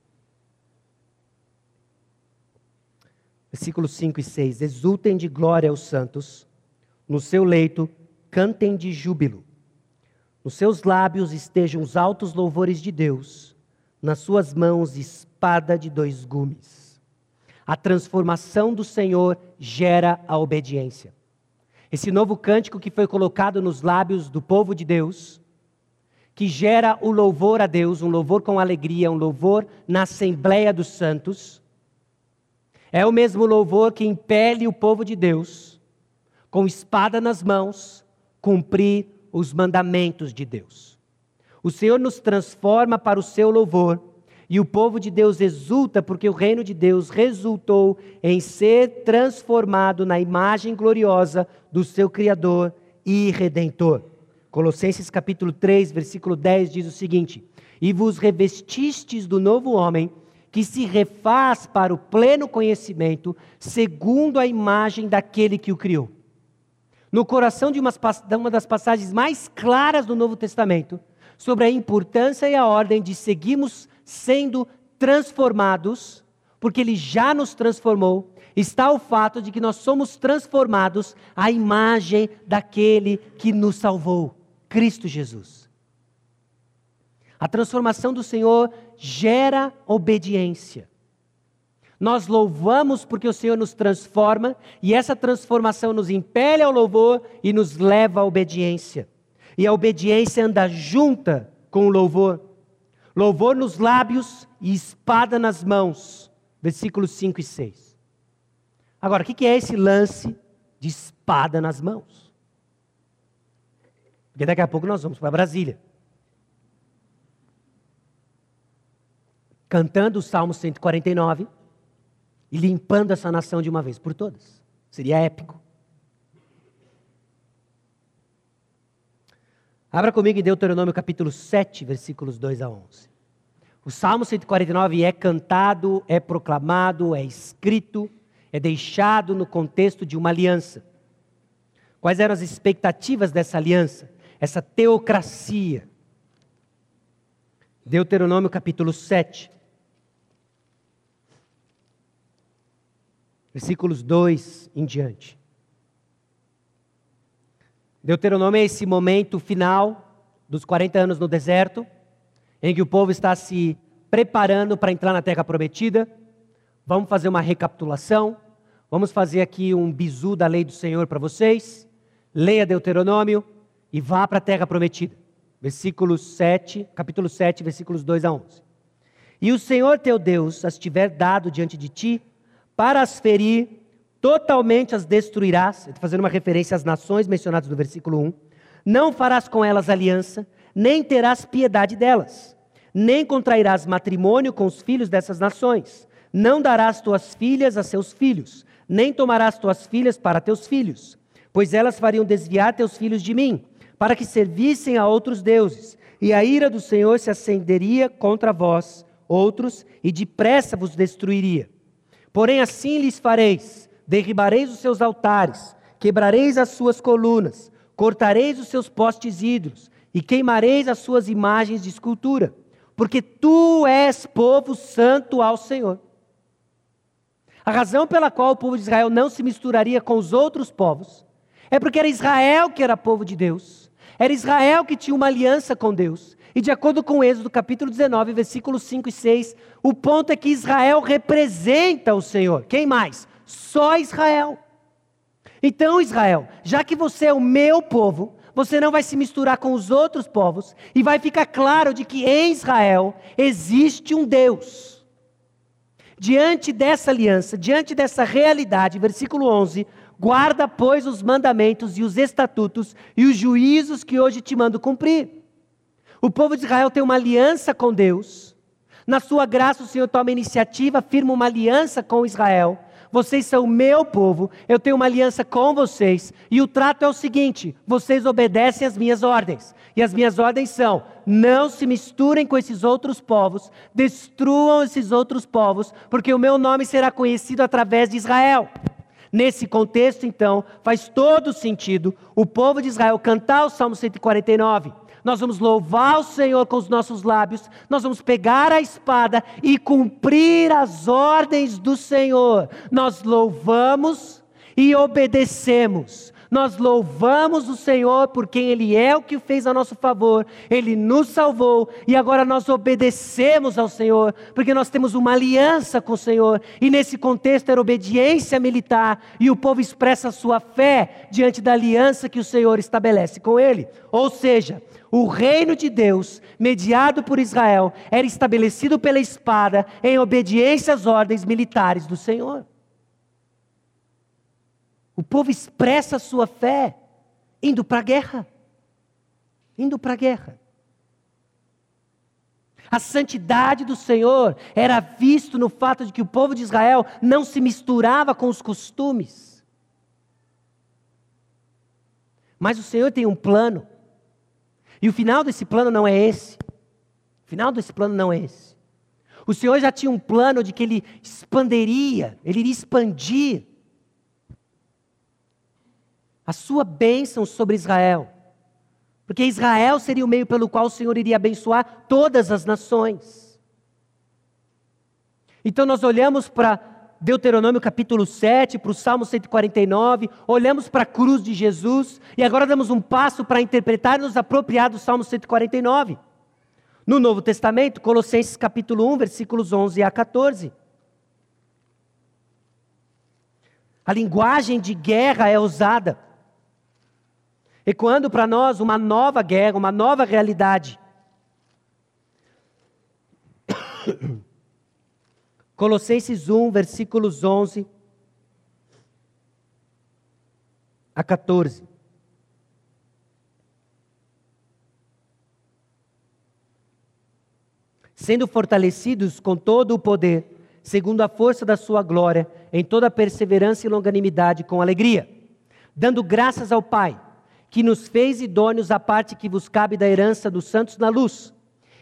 Versículos 5 e 6: Exultem de glória aos santos, no seu leito cantem de júbilo. Nos seus lábios estejam os altos louvores de Deus, nas suas mãos espada de dois gumes. A transformação do Senhor gera a obediência. Esse novo cântico que foi colocado nos lábios do povo de Deus, que gera o louvor a Deus, um louvor com alegria, um louvor na Assembleia dos Santos, é o mesmo louvor que impele o povo de Deus, com espada nas mãos, cumprir os mandamentos de Deus. O Senhor nos transforma para o seu louvor e o povo de Deus exulta porque o reino de Deus resultou em ser transformado na imagem gloriosa do seu Criador e Redentor. Colossenses capítulo 3, versículo 10 diz o seguinte: E vos revestistes do novo homem, que se refaz para o pleno conhecimento, segundo a imagem daquele que o criou. No coração de uma, das passagens mais claras do Novo Testamento, sobre a importância e a ordem de seguirmos sendo transformados, porque Ele já nos transformou, está o fato de que nós somos transformados à imagem daquele que nos salvou, Cristo Jesus. A transformação do Senhor gera obediência. Nós louvamos porque o Senhor nos transforma e essa transformação nos impele ao louvor e nos leva à obediência. E a obediência anda junta com o louvor louvor nos lábios e espada nas mãos. Versículos 5 e 6. Agora, o que é esse lance de espada nas mãos? Porque daqui a pouco nós vamos para Brasília. Cantando o Salmo 149 e limpando essa nação de uma vez por todas. Seria épico. Abra comigo em Deuteronômio capítulo 7, versículos 2 a 11. O Salmo 149 é cantado, é proclamado, é escrito, é deixado no contexto de uma aliança. Quais eram as expectativas dessa aliança? Essa teocracia. Deuteronômio capítulo 7. Versículos 2 em diante. Deuteronômio é esse momento final dos 40 anos no deserto, em que o povo está se preparando para entrar na terra prometida. Vamos fazer uma recapitulação. Vamos fazer aqui um bizu da lei do Senhor para vocês. Leia Deuteronômio e vá para a terra prometida. Versículo 7, capítulo 7, versículos 2 a 11. E o Senhor teu Deus as tiver dado diante de ti, para as ferir totalmente as destruirás, fazendo uma referência às nações mencionadas no versículo 1. Não farás com elas aliança, nem terás piedade delas, nem contrairás matrimônio com os filhos dessas nações. Não darás tuas filhas a seus filhos, nem tomarás tuas filhas para teus filhos, pois elas fariam desviar teus filhos de mim, para que servissem a outros deuses, e a ira do Senhor se acenderia contra vós, outros, e depressa vos destruiria. Porém, assim lhes fareis derribareis os seus altares, quebrareis as suas colunas, cortareis os seus postes ídolos e queimareis as suas imagens de escultura, porque tu és povo santo ao Senhor. A razão pela qual o povo de Israel não se misturaria com os outros povos é porque era Israel que era povo de Deus, era Israel que tinha uma aliança com Deus. E de acordo com Êxodo capítulo 19, versículos 5 e 6, o ponto é que Israel representa o Senhor. Quem mais? Só Israel. Então, Israel, já que você é o meu povo, você não vai se misturar com os outros povos e vai ficar claro de que em Israel existe um Deus. Diante dessa aliança, diante dessa realidade, versículo 11, guarda, pois, os mandamentos e os estatutos e os juízos que hoje te mando cumprir. O povo de Israel tem uma aliança com Deus. Na sua graça, o Senhor toma iniciativa, firma uma aliança com Israel vocês são meu povo, eu tenho uma aliança com vocês, e o trato é o seguinte: vocês obedecem às minhas ordens. E as minhas ordens são: não se misturem com esses outros povos, destruam esses outros povos, porque o meu nome será conhecido através de Israel. Nesse contexto, então, faz todo sentido o povo de Israel cantar o Salmo 149 nós vamos louvar o Senhor com os nossos lábios, nós vamos pegar a espada e cumprir as ordens do Senhor. Nós louvamos e obedecemos. Nós louvamos o Senhor por quem Ele é, o que fez a nosso favor, Ele nos salvou e agora nós obedecemos ao Senhor, porque nós temos uma aliança com o Senhor, e nesse contexto era obediência militar, e o povo expressa sua fé diante da aliança que o Senhor estabelece com ele. Ou seja, o reino de Deus, mediado por Israel, era estabelecido pela espada em obediência às ordens militares do Senhor. O povo expressa sua fé indo para a guerra. Indo para a guerra. A santidade do Senhor era visto no fato de que o povo de Israel não se misturava com os costumes. Mas o Senhor tem um plano. E o final desse plano não é esse. O final desse plano não é esse. O Senhor já tinha um plano de que ele expandiria, ele iria expandir a sua bênção sobre Israel. Porque Israel seria o meio pelo qual o Senhor iria abençoar todas as nações. Então nós olhamos para Deuteronômio capítulo 7, para o Salmo 149, olhamos para a cruz de Jesus e agora damos um passo para interpretar e nos apropriar do Salmo 149. No Novo Testamento, Colossenses capítulo 1, versículos 11 a 14. A linguagem de guerra é usada, ecoando para nós uma nova guerra, uma nova realidade. [COUGHS] Colossenses 1, versículos 11 a 14. Sendo fortalecidos com todo o poder, segundo a força da sua glória, em toda perseverança e longanimidade, com alegria, dando graças ao Pai, que nos fez idôneos à parte que vos cabe da herança dos santos na luz.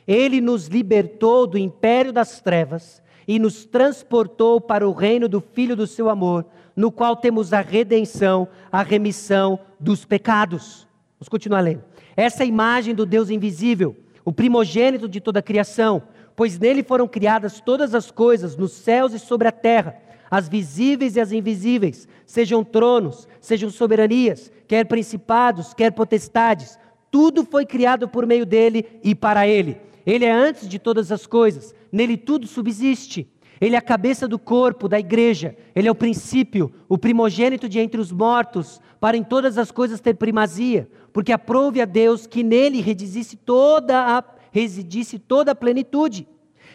Ele nos libertou do império das trevas e nos transportou para o reino do Filho do seu amor, no qual temos a redenção, a remissão dos pecados. Vamos continuar lendo. Essa é imagem do Deus invisível, o primogênito de toda a criação, pois nele foram criadas todas as coisas, nos céus e sobre a terra, as visíveis e as invisíveis, sejam tronos, sejam soberanias, quer principados, quer potestades, tudo foi criado por meio dele e para ele. Ele é antes de todas as coisas, nele tudo subsiste. Ele é a cabeça do corpo, da igreja. Ele é o princípio, o primogênito de entre os mortos, para em todas as coisas ter primazia, porque aprove a Deus que nele residisse toda a, residisse toda a plenitude,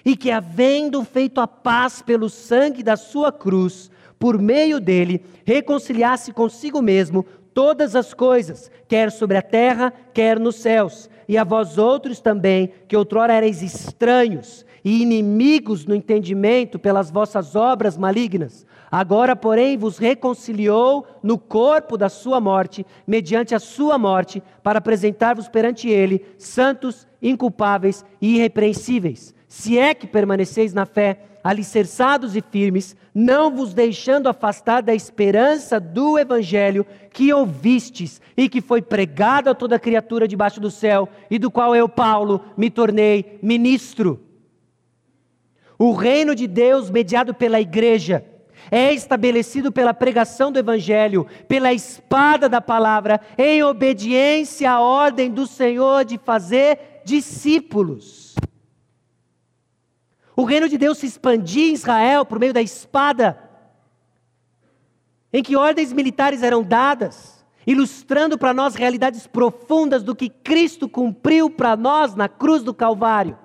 e que, havendo feito a paz pelo sangue da sua cruz, por meio dele, reconciliasse consigo mesmo todas as coisas, quer sobre a terra, quer nos céus e a vós outros também, que outrora erais estranhos e inimigos no entendimento pelas vossas obras malignas. Agora, porém, vos reconciliou no corpo da sua morte, mediante a sua morte, para apresentar-vos perante ele santos, inculpáveis e irrepreensíveis. Se é que permaneceis na fé, alicerçados e firmes, não vos deixando afastar da esperança do evangelho que ouvistes e que foi pregado a toda criatura debaixo do céu, e do qual eu, Paulo, me tornei ministro. O reino de Deus, mediado pela igreja, é estabelecido pela pregação do Evangelho, pela espada da palavra, em obediência à ordem do Senhor de fazer discípulos. O reino de Deus se expandia em Israel por meio da espada, em que ordens militares eram dadas, ilustrando para nós realidades profundas do que Cristo cumpriu para nós na cruz do Calvário.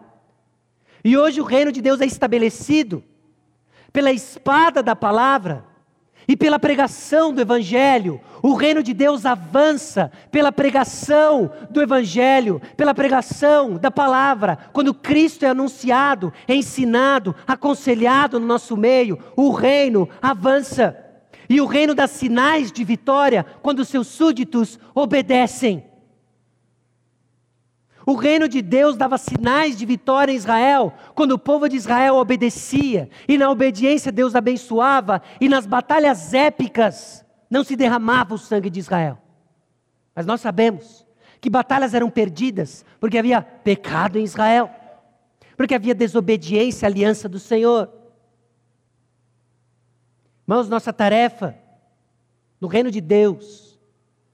E hoje o reino de Deus é estabelecido pela espada da palavra, E pela pregação do Evangelho, o reino de Deus avança pela pregação do Evangelho, pela pregação da palavra. Quando Cristo é anunciado, é ensinado, aconselhado no nosso meio, o reino avança. E o reino dá sinais de vitória quando seus súditos obedecem. O reino de Deus dava sinais de vitória em Israel, quando o povo de Israel obedecia, e na obediência Deus abençoava, e nas batalhas épicas não se derramava o sangue de Israel. Mas nós sabemos que batalhas eram perdidas porque havia pecado em Israel, porque havia desobediência à aliança do Senhor. Irmãos, nossa tarefa no reino de Deus,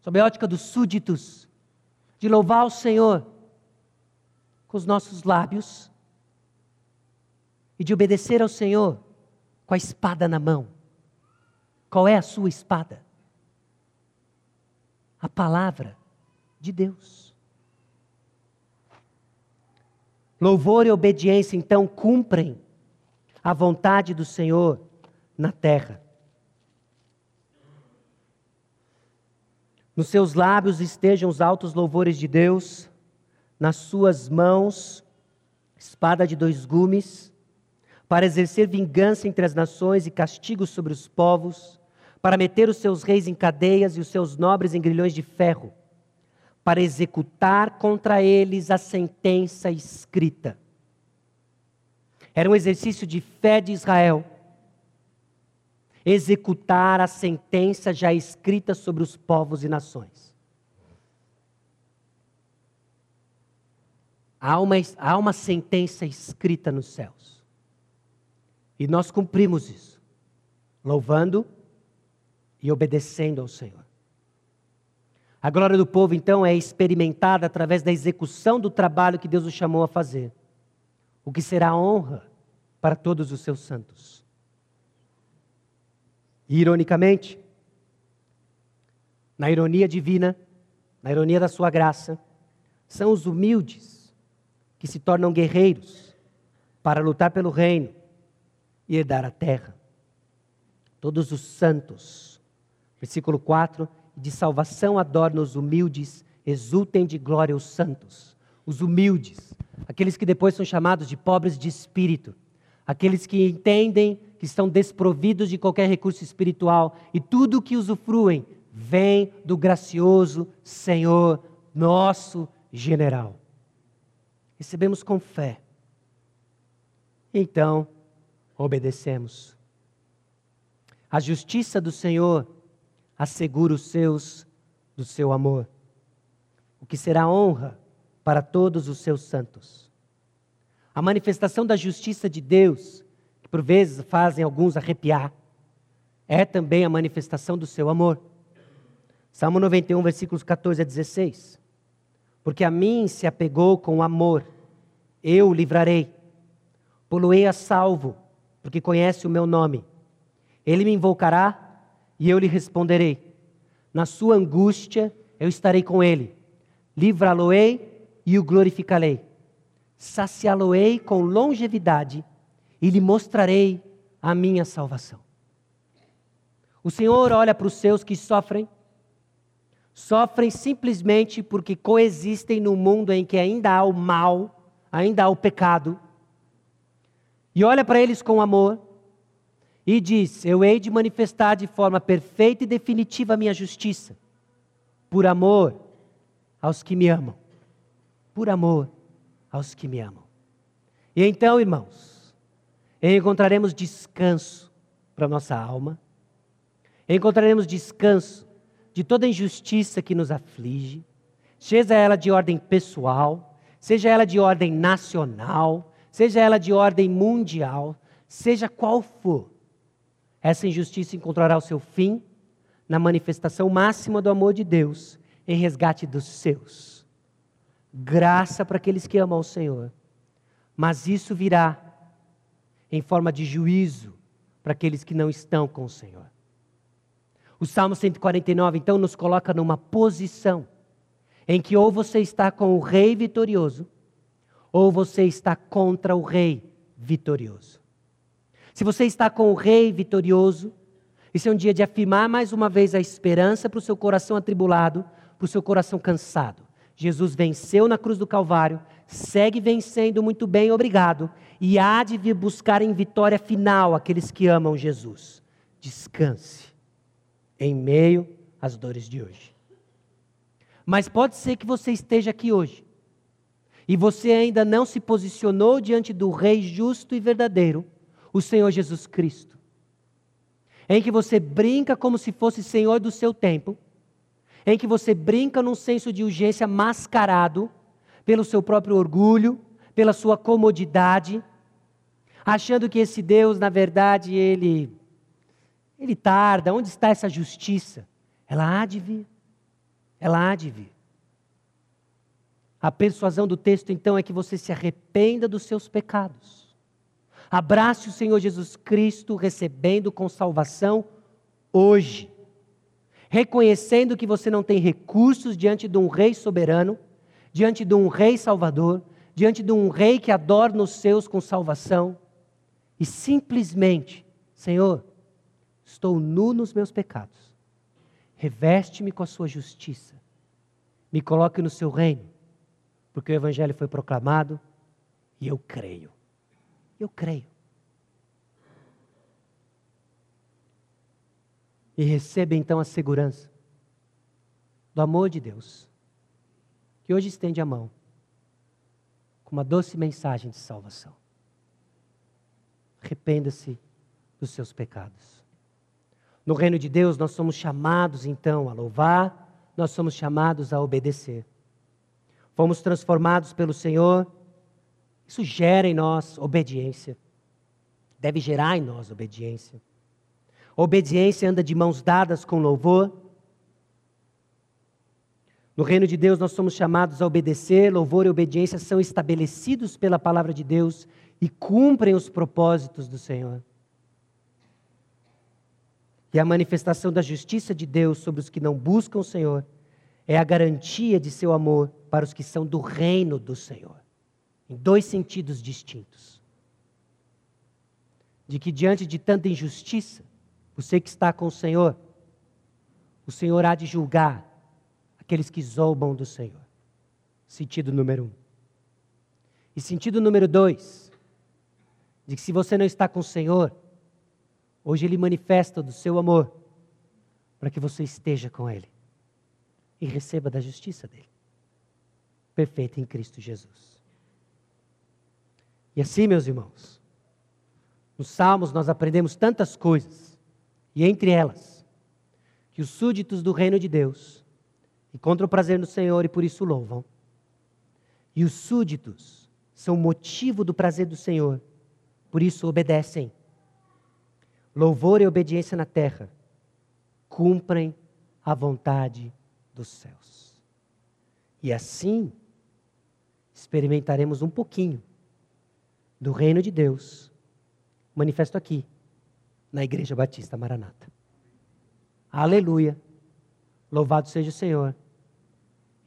sob a ótica dos súditos, de louvar o Senhor com os nossos lábios e de obedecer ao Senhor com a espada na mão. Qual é a sua espada? A palavra de Deus. Louvor e obediência, então, cumprem a vontade do Senhor na terra. Nos seus lábios estejam os altos louvores de Deus nas suas mãos espada de dois gumes, para exercer vingança entre as nações e castigo sobre os povos, para meter os seus reis em cadeias e os seus nobres em grilhões de ferro, para executar contra eles a sentença escrita. Era um exercício de fé de Israel. Executar a sentença já escrita sobre os povos e nações. Há uma, há uma sentença escrita nos céus. E nós cumprimos isso, louvando e obedecendo ao Senhor. A glória do povo, então, é experimentada através da execução do trabalho que Deus o chamou a fazer, o que será honra para todos os seus santos. E, ironicamente, na ironia divina, na ironia da sua graça, são os humildes que se tornam guerreiros para lutar pelo reino e herdar a terra. Todos os santos, versículo 4, de salvação adornam os humildes, exultem de glória os santos. Os humildes, aqueles que depois são chamados de pobres de espírito, aqueles que entendem que estão desprovidos de qualquer recurso espiritual e tudo o que usufruem vem do gracioso Senhor, nosso general recebemos com fé. Então, obedecemos. A justiça do Senhor assegura os seus do seu amor, o que será honra para todos os seus santos. A manifestação da justiça de Deus, que por vezes fazem alguns arrepiar, é também a manifestação do seu amor. Salmo 91, versículos 14 a 16 porque a mim se apegou com amor, eu o livrarei. Poluei a salvo, porque conhece o meu nome. Ele me invocará e eu lhe responderei. Na sua angústia eu estarei com ele. Livrá-lo-ei e o glorificarei. Saciá-lo-ei com longevidade e lhe mostrarei a minha salvação. O Senhor olha para os seus que sofrem sofrem simplesmente porque coexistem num mundo em que ainda há o mal, ainda há o pecado. E olha para eles com amor e diz: Eu hei de manifestar de forma perfeita e definitiva a minha justiça, por amor aos que me amam. Por amor aos que me amam. E então, irmãos, encontraremos descanso para nossa alma, encontraremos descanso de toda injustiça que nos aflige, seja ela de ordem pessoal, seja ela de ordem nacional, seja ela de ordem mundial, seja qual for, essa injustiça encontrará o seu fim na manifestação máxima do amor de Deus em resgate dos seus. Graça para aqueles que amam o Senhor, mas isso virá em forma de juízo para aqueles que não estão com o Senhor. O Salmo 149, então, nos coloca numa posição em que ou você está com o rei vitorioso, ou você está contra o rei vitorioso. Se você está com o rei vitorioso, Esse é um dia de afirmar mais uma vez a esperança para o seu coração atribulado, para o seu coração cansado. Jesus venceu na cruz do Calvário, segue vencendo muito bem, obrigado, e há de vir buscar em vitória final aqueles que amam Jesus. Descanse em meio às dores de hoje. Mas pode ser que você esteja aqui hoje e você ainda não se posicionou diante do Rei justo e verdadeiro, o Senhor Jesus Cristo, em que você brinca como se fosse Senhor do seu tempo, em que você brinca num senso de urgência mascarado pelo seu próprio orgulho, pela sua comodidade, achando que esse Deus, na verdade, ele ele tarda. Onde está essa justiça? Ela há de vir. Ela há de vir. A persuasão do texto, então, é que você se arrependa dos seus pecados. Abrace o Senhor Jesus Cristo, recebendo com salvação hoje. Reconhecendo que você não tem recursos diante de um rei soberano, diante de um rei salvador, diante de um rei que adorna os seus com salvação. E simplesmente, Senhor, estou nu nos meus pecados. Reveste-me com a sua justiça. Me coloque no seu reino porque o Evangelho foi proclamado e eu creio. Eu creio. E receba então a segurança do amor de Deus, que hoje estende a mão com uma doce mensagem de salvação. Arrependa-se dos seus pecados. No reino de Deus, nós somos chamados então a louvar, nós somos chamados a obedecer fomos transformados pelo Senhor, isso gera em nós obediência. Deve gerar em nós obediência. obediência anda de mãos dadas com louvor. No reino de Deus, nós somos chamados a obedecer, louvor e obediência são estabelecidos pela palavra de Deus e cumprem os propósitos do Senhor. E a manifestação da justiça de Deus sobre os que não buscam o Senhor é a garantia de seu amor para os que são do reino do Senhor. Em dois sentidos distintos. De que diante de tanta injustiça, você que está com o Senhor, o Senhor há de julgar aqueles que zombam do Senhor. Sentido número um. E sentido número dois, de que se você não está com o Senhor, hoje Ele manifesta do seu amor para que você esteja com Ele e receba da justiça dele, perfeita em Cristo Jesus. E assim, meus irmãos, nos Salmos nós aprendemos tantas coisas, e entre elas, que os súditos do reino de Deus encontram prazer no Senhor e por isso louvam. E os súditos são motivo do prazer do Senhor, por isso obedecem. Louvor e obediência na terra cumprem a vontade dos céus. E assim experimentaremos um pouquinho do reino de Deus manifesto aqui na Igreja Batista Maranata. Aleluia! Louvado seja o Senhor.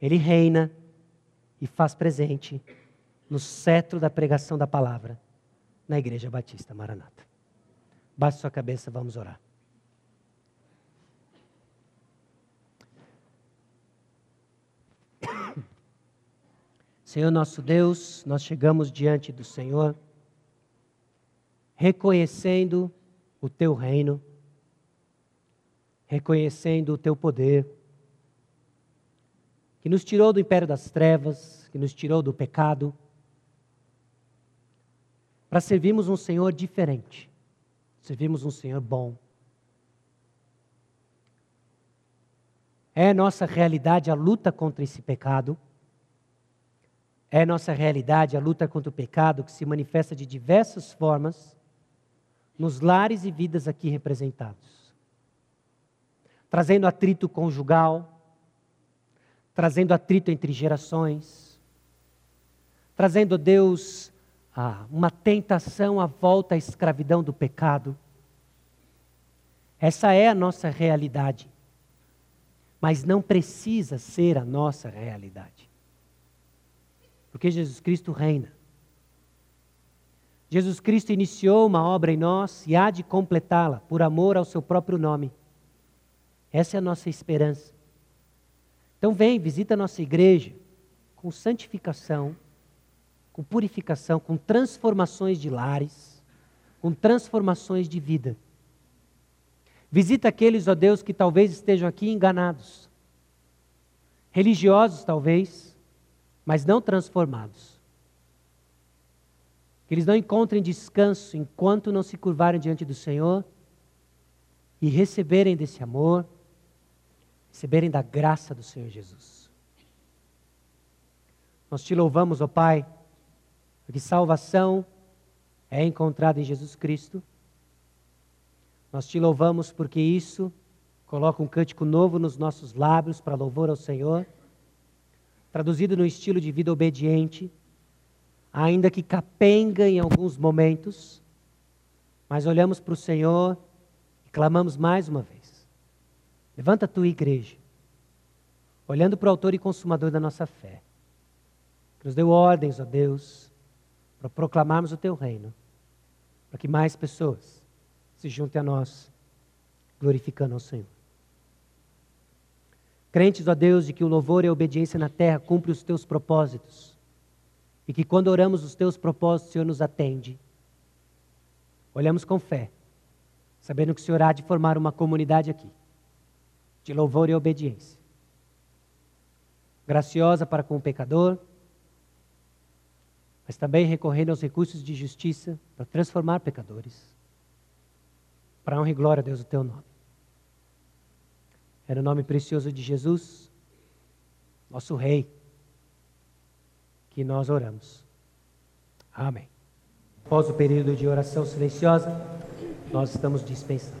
Ele reina e faz presente no cetro da pregação da palavra na Igreja Batista Maranata. Baixe sua cabeça, vamos orar. Senhor nosso Deus, nós chegamos diante do Senhor, reconhecendo o teu reino, reconhecendo o teu poder, que nos tirou do império das trevas, que nos tirou do pecado, para servirmos um Senhor diferente, servimos um Senhor bom. É nossa realidade a luta contra esse pecado é nossa realidade a luta contra o pecado que se manifesta de diversas formas nos lares e vidas aqui representados. Trazendo atrito conjugal, trazendo atrito entre gerações, trazendo, Deus, ah, uma tentação à volta à escravidão do pecado. Essa é a nossa realidade, mas não precisa ser a nossa realidade. Porque Jesus Cristo reina. Jesus Cristo iniciou uma obra em nós e há de completá-la por amor ao seu próprio nome. Essa é a nossa esperança. Então vem, visita a nossa igreja com santificação, com purificação, com transformações de lares, com transformações de vida. Visita aqueles, ó Deus, que talvez estejam aqui enganados, religiosos talvez, mas não transformados. Que eles não encontrem descanso enquanto não se curvarem diante do Senhor e receberem desse amor, receberem da graça do Senhor Jesus. Nós te louvamos, ó Pai, porque salvação é encontrada em Jesus Cristo. Nós te louvamos porque isso coloca um cântico novo nos nossos lábios para louvor ao Senhor, traduzido no estilo de vida obediente ainda que capenga em alguns momentos, mas olhamos para o Senhor e clamamos mais uma vez. Levanta a tua igreja, olhando para o autor e consumador da nossa fé, que nos deu ordens, ó Deus, para proclamarmos o teu reino, para que mais pessoas se juntem a nós, glorificando ao Senhor. Crentes, ó Deus, de que o louvor e a obediência na terra cumprem os teus propósitos e que quando oramos os teus propósitos, o Senhor nos atende. Olhamos com fé, sabendo que o Senhor há de formar uma comunidade aqui, de louvor e obediência. Graciosa para com o pecador, mas também recorrendo aos recursos de justiça para transformar pecadores. Para honra e glória, Deus, o teu nome. É no nome precioso de Jesus, nosso Rei que nós oramos. Amém. Após o período de oração silenciosa, nós estamos dispensando.